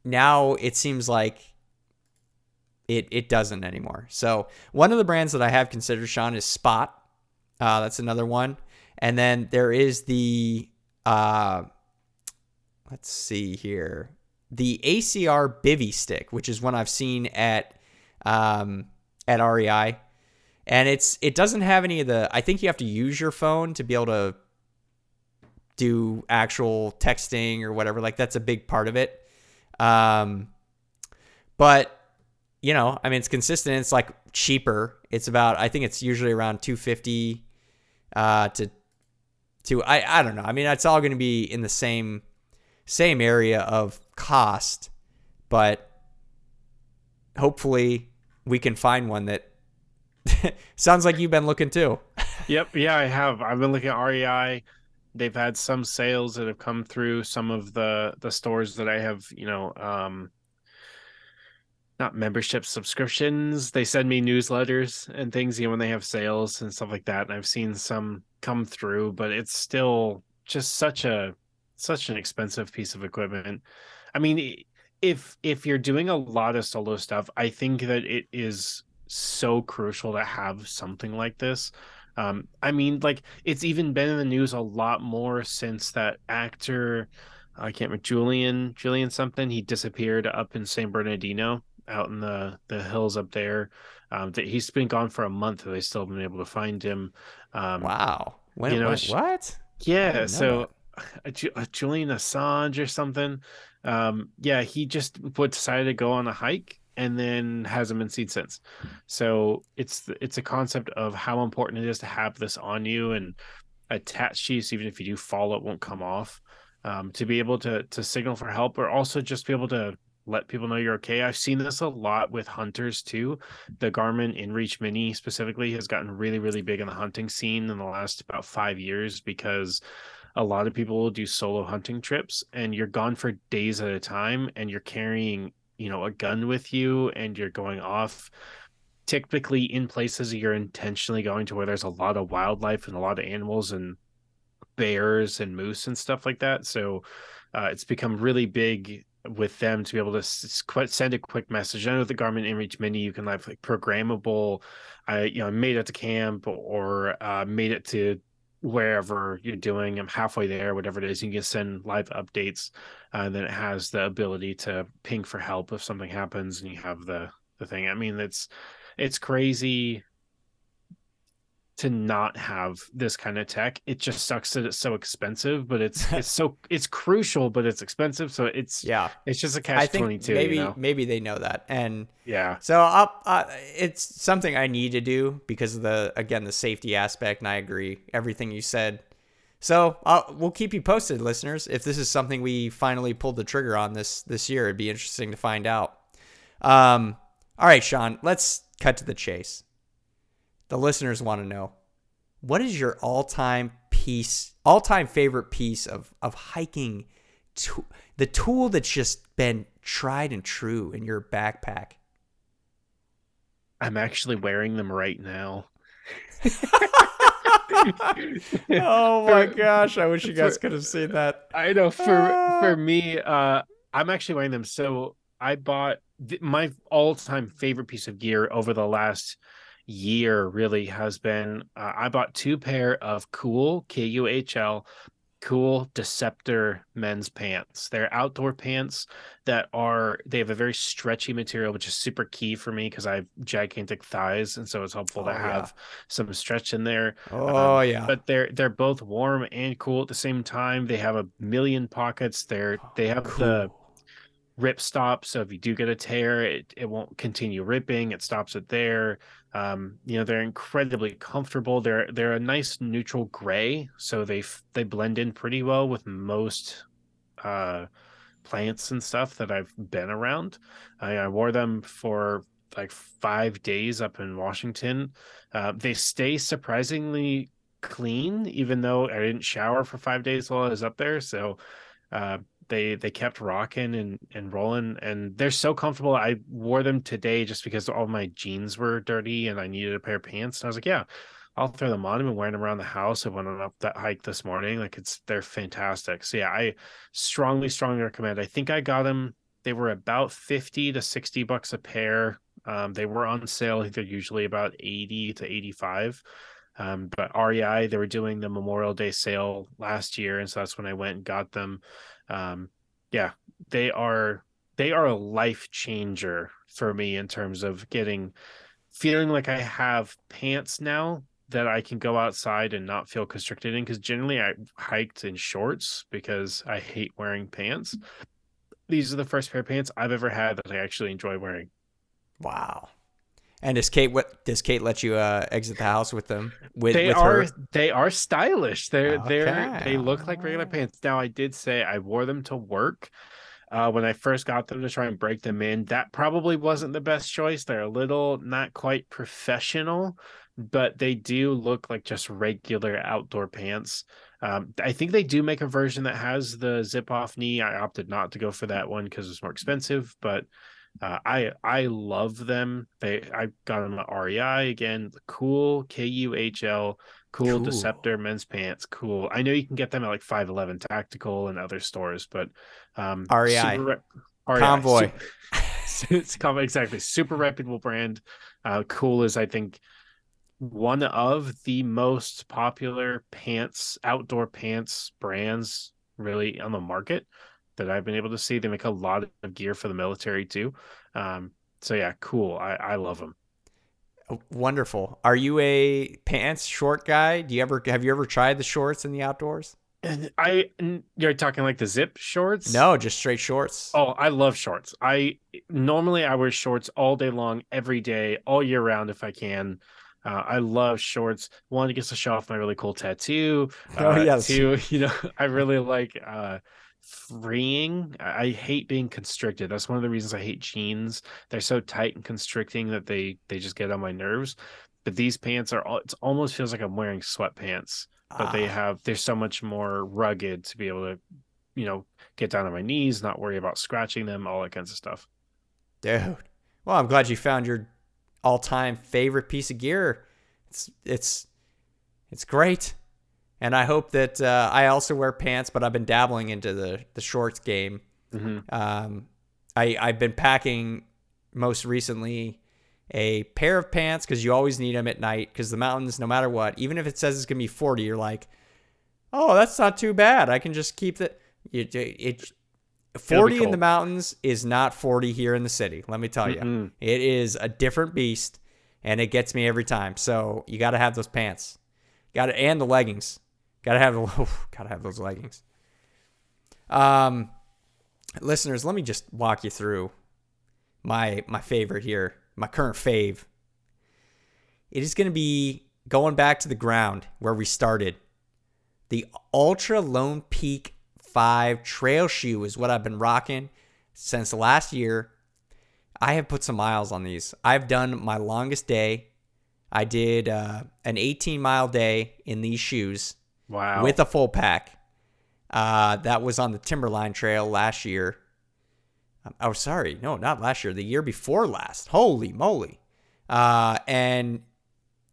now it seems like it it doesn't anymore. So one of the brands that I have considered, Sean, is Spot. Uh, that's another one. And then there is the uh, let's see here, the ACR Bivy stick, which is one I've seen at um, at REI, and it's it doesn't have any of the. I think you have to use your phone to be able to do actual texting or whatever. Like that's a big part of it. Um, but you know, I mean, it's consistent. It's like cheaper. It's about I think it's usually around two fifty uh, to to I I don't know. I mean, it's all going to be in the same same area of cost, but hopefully we can find one that sounds like you've been looking too. Yep, yeah, I have. I've been looking at REI. They've had some sales that have come through some of the the stores that I have, you know, um not membership subscriptions. They send me newsletters and things, you know, when they have sales and stuff like that. And I've seen some come through, but it's still just such a such an expensive piece of equipment. I mean, if if you're doing a lot of solo stuff, I think that it is so crucial to have something like this. Um, I mean, like it's even been in the news a lot more since that actor, I can't remember Julian Julian something. He disappeared up in San Bernardino, out in the the hills up there. Um, that he's been gone for a month, and they still haven't been able to find him. Um, Wow. When, you know, when- what? yeah, so a, a Julian Sands or something. Um, yeah, he just would decided to go on a hike and then hasn't been seen since. So it's it's a concept of how important it is to have this on you and attached to you, so even if you do fall, it won't come off. Um, to be able to to signal for help, or also just be able to let people know you're okay. I've seen this a lot with hunters too. The Garmin InReach Mini specifically has gotten really, really big in the hunting scene in the last about five years because a lot of people will do solo hunting trips and you're gone for days at a time and you're carrying, you know, a gun with you and you're going off typically in places you're intentionally going to where there's a lot of wildlife and a lot of animals and bears and moose and stuff like that. So uh, it's become really big with them to be able to send a quick message. I know the Garmin InReach Mini, you can have like programmable, I you know made it to camp or uh, made it to wherever you're doing. I'm halfway there, whatever it is. You can send live updates, uh, and then it has the ability to ping for help if something happens, and you have the the thing. I mean, it's it's crazy to not have this kind of tech. It just sucks that it's so expensive, but it's it's so it's crucial, but it's expensive. So it's Yeah. it's just a catch twenty two. maybe You know? maybe they know that. And Yeah. So I'll, uh, it's something I need to do because of the again the safety aspect, and I agree everything you said. So I'll, we'll keep you posted, listeners. If this is something we finally pulled the trigger on this this year, it'd be interesting to find out. Um, all right, Sean, let's cut to the chase. The listeners want to know what is your all time piece, all time favorite piece of of hiking, to, the tool that's just been tried and true in your backpack. I'm actually wearing them right now. oh my For- gosh, I wish you guys for- could have seen that. I know for Ah. for me, uh, I'm actually wearing them. So I bought th- my all time favorite piece of gear over the last year really has been uh, I bought two pair of cool K U H L cool Deceptr men's pants. They're outdoor pants that are they have a very stretchy material, which is super key for me because I have gigantic thighs, and so it's helpful oh, to have yeah. some stretch in there. Oh um, yeah. But they're they're both warm and cool at the same time. They have a million pockets. They're they have cool. the rip stop so if you do get a tear it, it won't continue ripping it stops it there um, you know they're incredibly comfortable. They're they're a nice neutral gray so they they blend in pretty well with most uh, plants and stuff that i've been around. I, I, wore them for like five days up in washington. Uh, they stay surprisingly clean even though i didn't shower for five days while i was up there. So uh, they they kept rocking and and rolling and they're so comfortable. I wore them today just because all my jeans were dirty and i needed a pair of pants and i was like yeah i'll throw them on. I've been wearing them around the house. I went on up that hike this morning like it's they're fantastic. So yeah i strongly strongly recommend. I think i got them they were about 50 to 60 bucks a pair. Um, they were on sale they're usually about 80 to 85 um, but REI, they were doing the Memorial Day sale last year, and so that's when I went and got them um, yeah, they are they are a life changer for me in terms of getting feeling like I have pants now that I can go outside and not feel constricted in because generally I hiked in shorts because I hate wearing pants. These are the first pair of pants I've ever had that I actually enjoy wearing. Wow. And does Kate what does Kate let you uh, exit the house with them? With they with are her? they are stylish. They're okay. they're they look like regular pants. Now I did say I wore them to work. Uh, when I first got them to try and break them in, that probably wasn't the best choice. They're a little not quite professional, but they do look like just regular outdoor pants. Um, I think they do make a version that has the zip off knee. I opted not to go for that one because it's more expensive, but uh, I I love them. They I got them at REI again. Cool K U H L. Cool, Kühl Deceptr men's pants. Cool. I know you can get them at like Five Eleven Tactical and other stores, but um, REI. Super, REI Convoy. Super, it's exactly super reputable brand. Uh, Kühl is I think one of the most popular pants outdoor pants brands really on the market that I've been able to see. They make a lot of gear for the military too. Um, so yeah, cool. I, I love them. Oh, wonderful. Are you a pants short guy? Do you ever have you ever tried the shorts in the outdoors? And I you're talking like the zip shorts? No, just straight shorts. Oh, I love shorts. I normally I wear shorts all day long, every day, all year round if I can. Uh, I love shorts. One, it gets to show off my really cool tattoo. Oh, uh, oh yes. Two, you know, I really like uh, freeing. I hate being constricted. That's one of the reasons I hate jeans. They're so tight and constricting that they they just get on my nerves. But these pants are it almost feels like I'm wearing sweatpants, but ah. they have they're so much more rugged to be able to, you know, get down on my knees, not worry about scratching them, all that kinds of stuff. Dude. Well, I'm glad you found your all-time favorite piece of gear. It's it's it's great and I hope that uh, I also wear pants, but I've been dabbling into the the shorts game. Mm-hmm. Um, I I've been packing most recently a pair of pants because you always need them at night because the mountains, no matter what, even if it says it's gonna be 40, you're like, oh, that's not too bad. I can just keep the it. it 40 in the mountains is not 40 here in the city. Let me tell you, it is a different beast, and it gets me every time. So you got to have those pants, got it, and the leggings. Gotta have the gotta have those leggings. Um, listeners, let me just walk you through my my favorite here, my current fave. It is going to be going back to the ground where we started. The Altra Lone Peak 5 trail shoe is what I've been rocking since last year. I have put some miles on these. I've done my longest day. I did uh, an 18 mile day in these shoes Wow. With a full pack. Uh, that was on the Timberline Trail last year. Um, oh, sorry. No, not last year. The year before last. Holy moly. Uh, and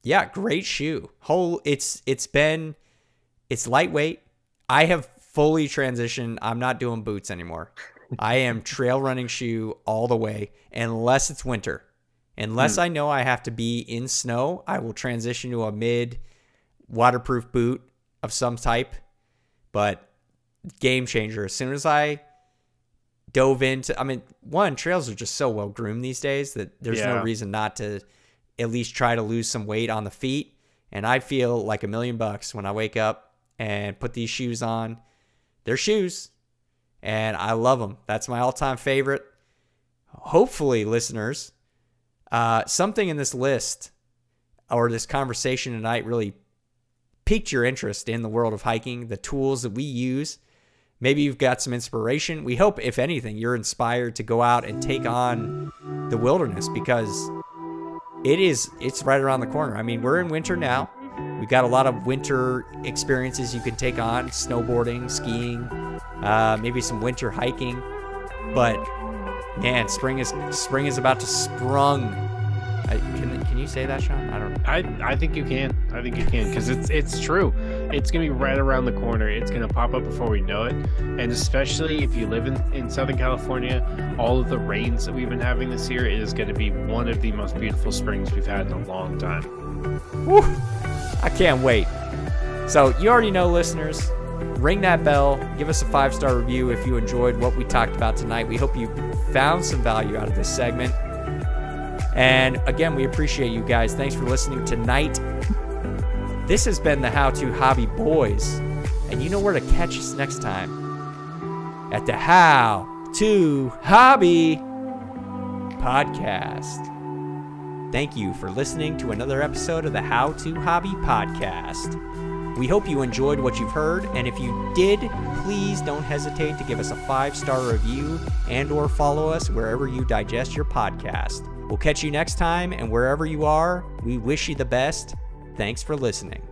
yeah, great shoe. Whole it's it's been it's lightweight. I have fully transitioned. I'm not doing boots anymore. I am trail running shoe all the way unless it's winter. Unless I know I have to be in snow, I will transition to a mid waterproof boot of some type. But game changer. As soon as I dove into, I mean, one, trails are just so well groomed these days that there's Yeah. no reason not to at least try to lose some weight on the feet. And I feel like a million bucks when I wake up and put these shoes on. They're shoes, and I love them. That's my all time favorite. Hopefully, listeners, uh, something in this list or this conversation tonight really piqued your interest in the world of hiking, the tools that we use. Maybe you've got some inspiration. We hope, if anything, you're inspired to go out and take on the wilderness because it is it's right around the corner. I mean, we're in winter now. We've got a lot of winter experiences you can take on: snowboarding, skiing, uh, maybe some winter hiking. But man, spring is spring is about to sprung. I, can you say that, Sean? I don't know. I I think you can. I think you can because it's it's true. It's gonna be right around the corner. It's gonna pop up before we know it. And especially if you live in, in Southern California, all of the rains that we've been having this year is gonna be one of the most beautiful springs we've had in a long time. Woo! I can't wait. So, you already know, listeners, ring that bell, give us a five star review if you enjoyed what we talked about tonight. We hope you found some value out of this segment. And again, we appreciate you guys. Thanks for listening tonight. This has been the How to Hobby Boys. And you know where to catch us next time at the How to Hobby Podcast. Thank you for listening to another episode of the How to Hobby Podcast. We hope you enjoyed what you've heard, and if you did, please don't hesitate to give us a five-star review and or follow us wherever you digest your podcast. We'll catch you next time, and wherever you are, we wish you the best. Thanks for listening.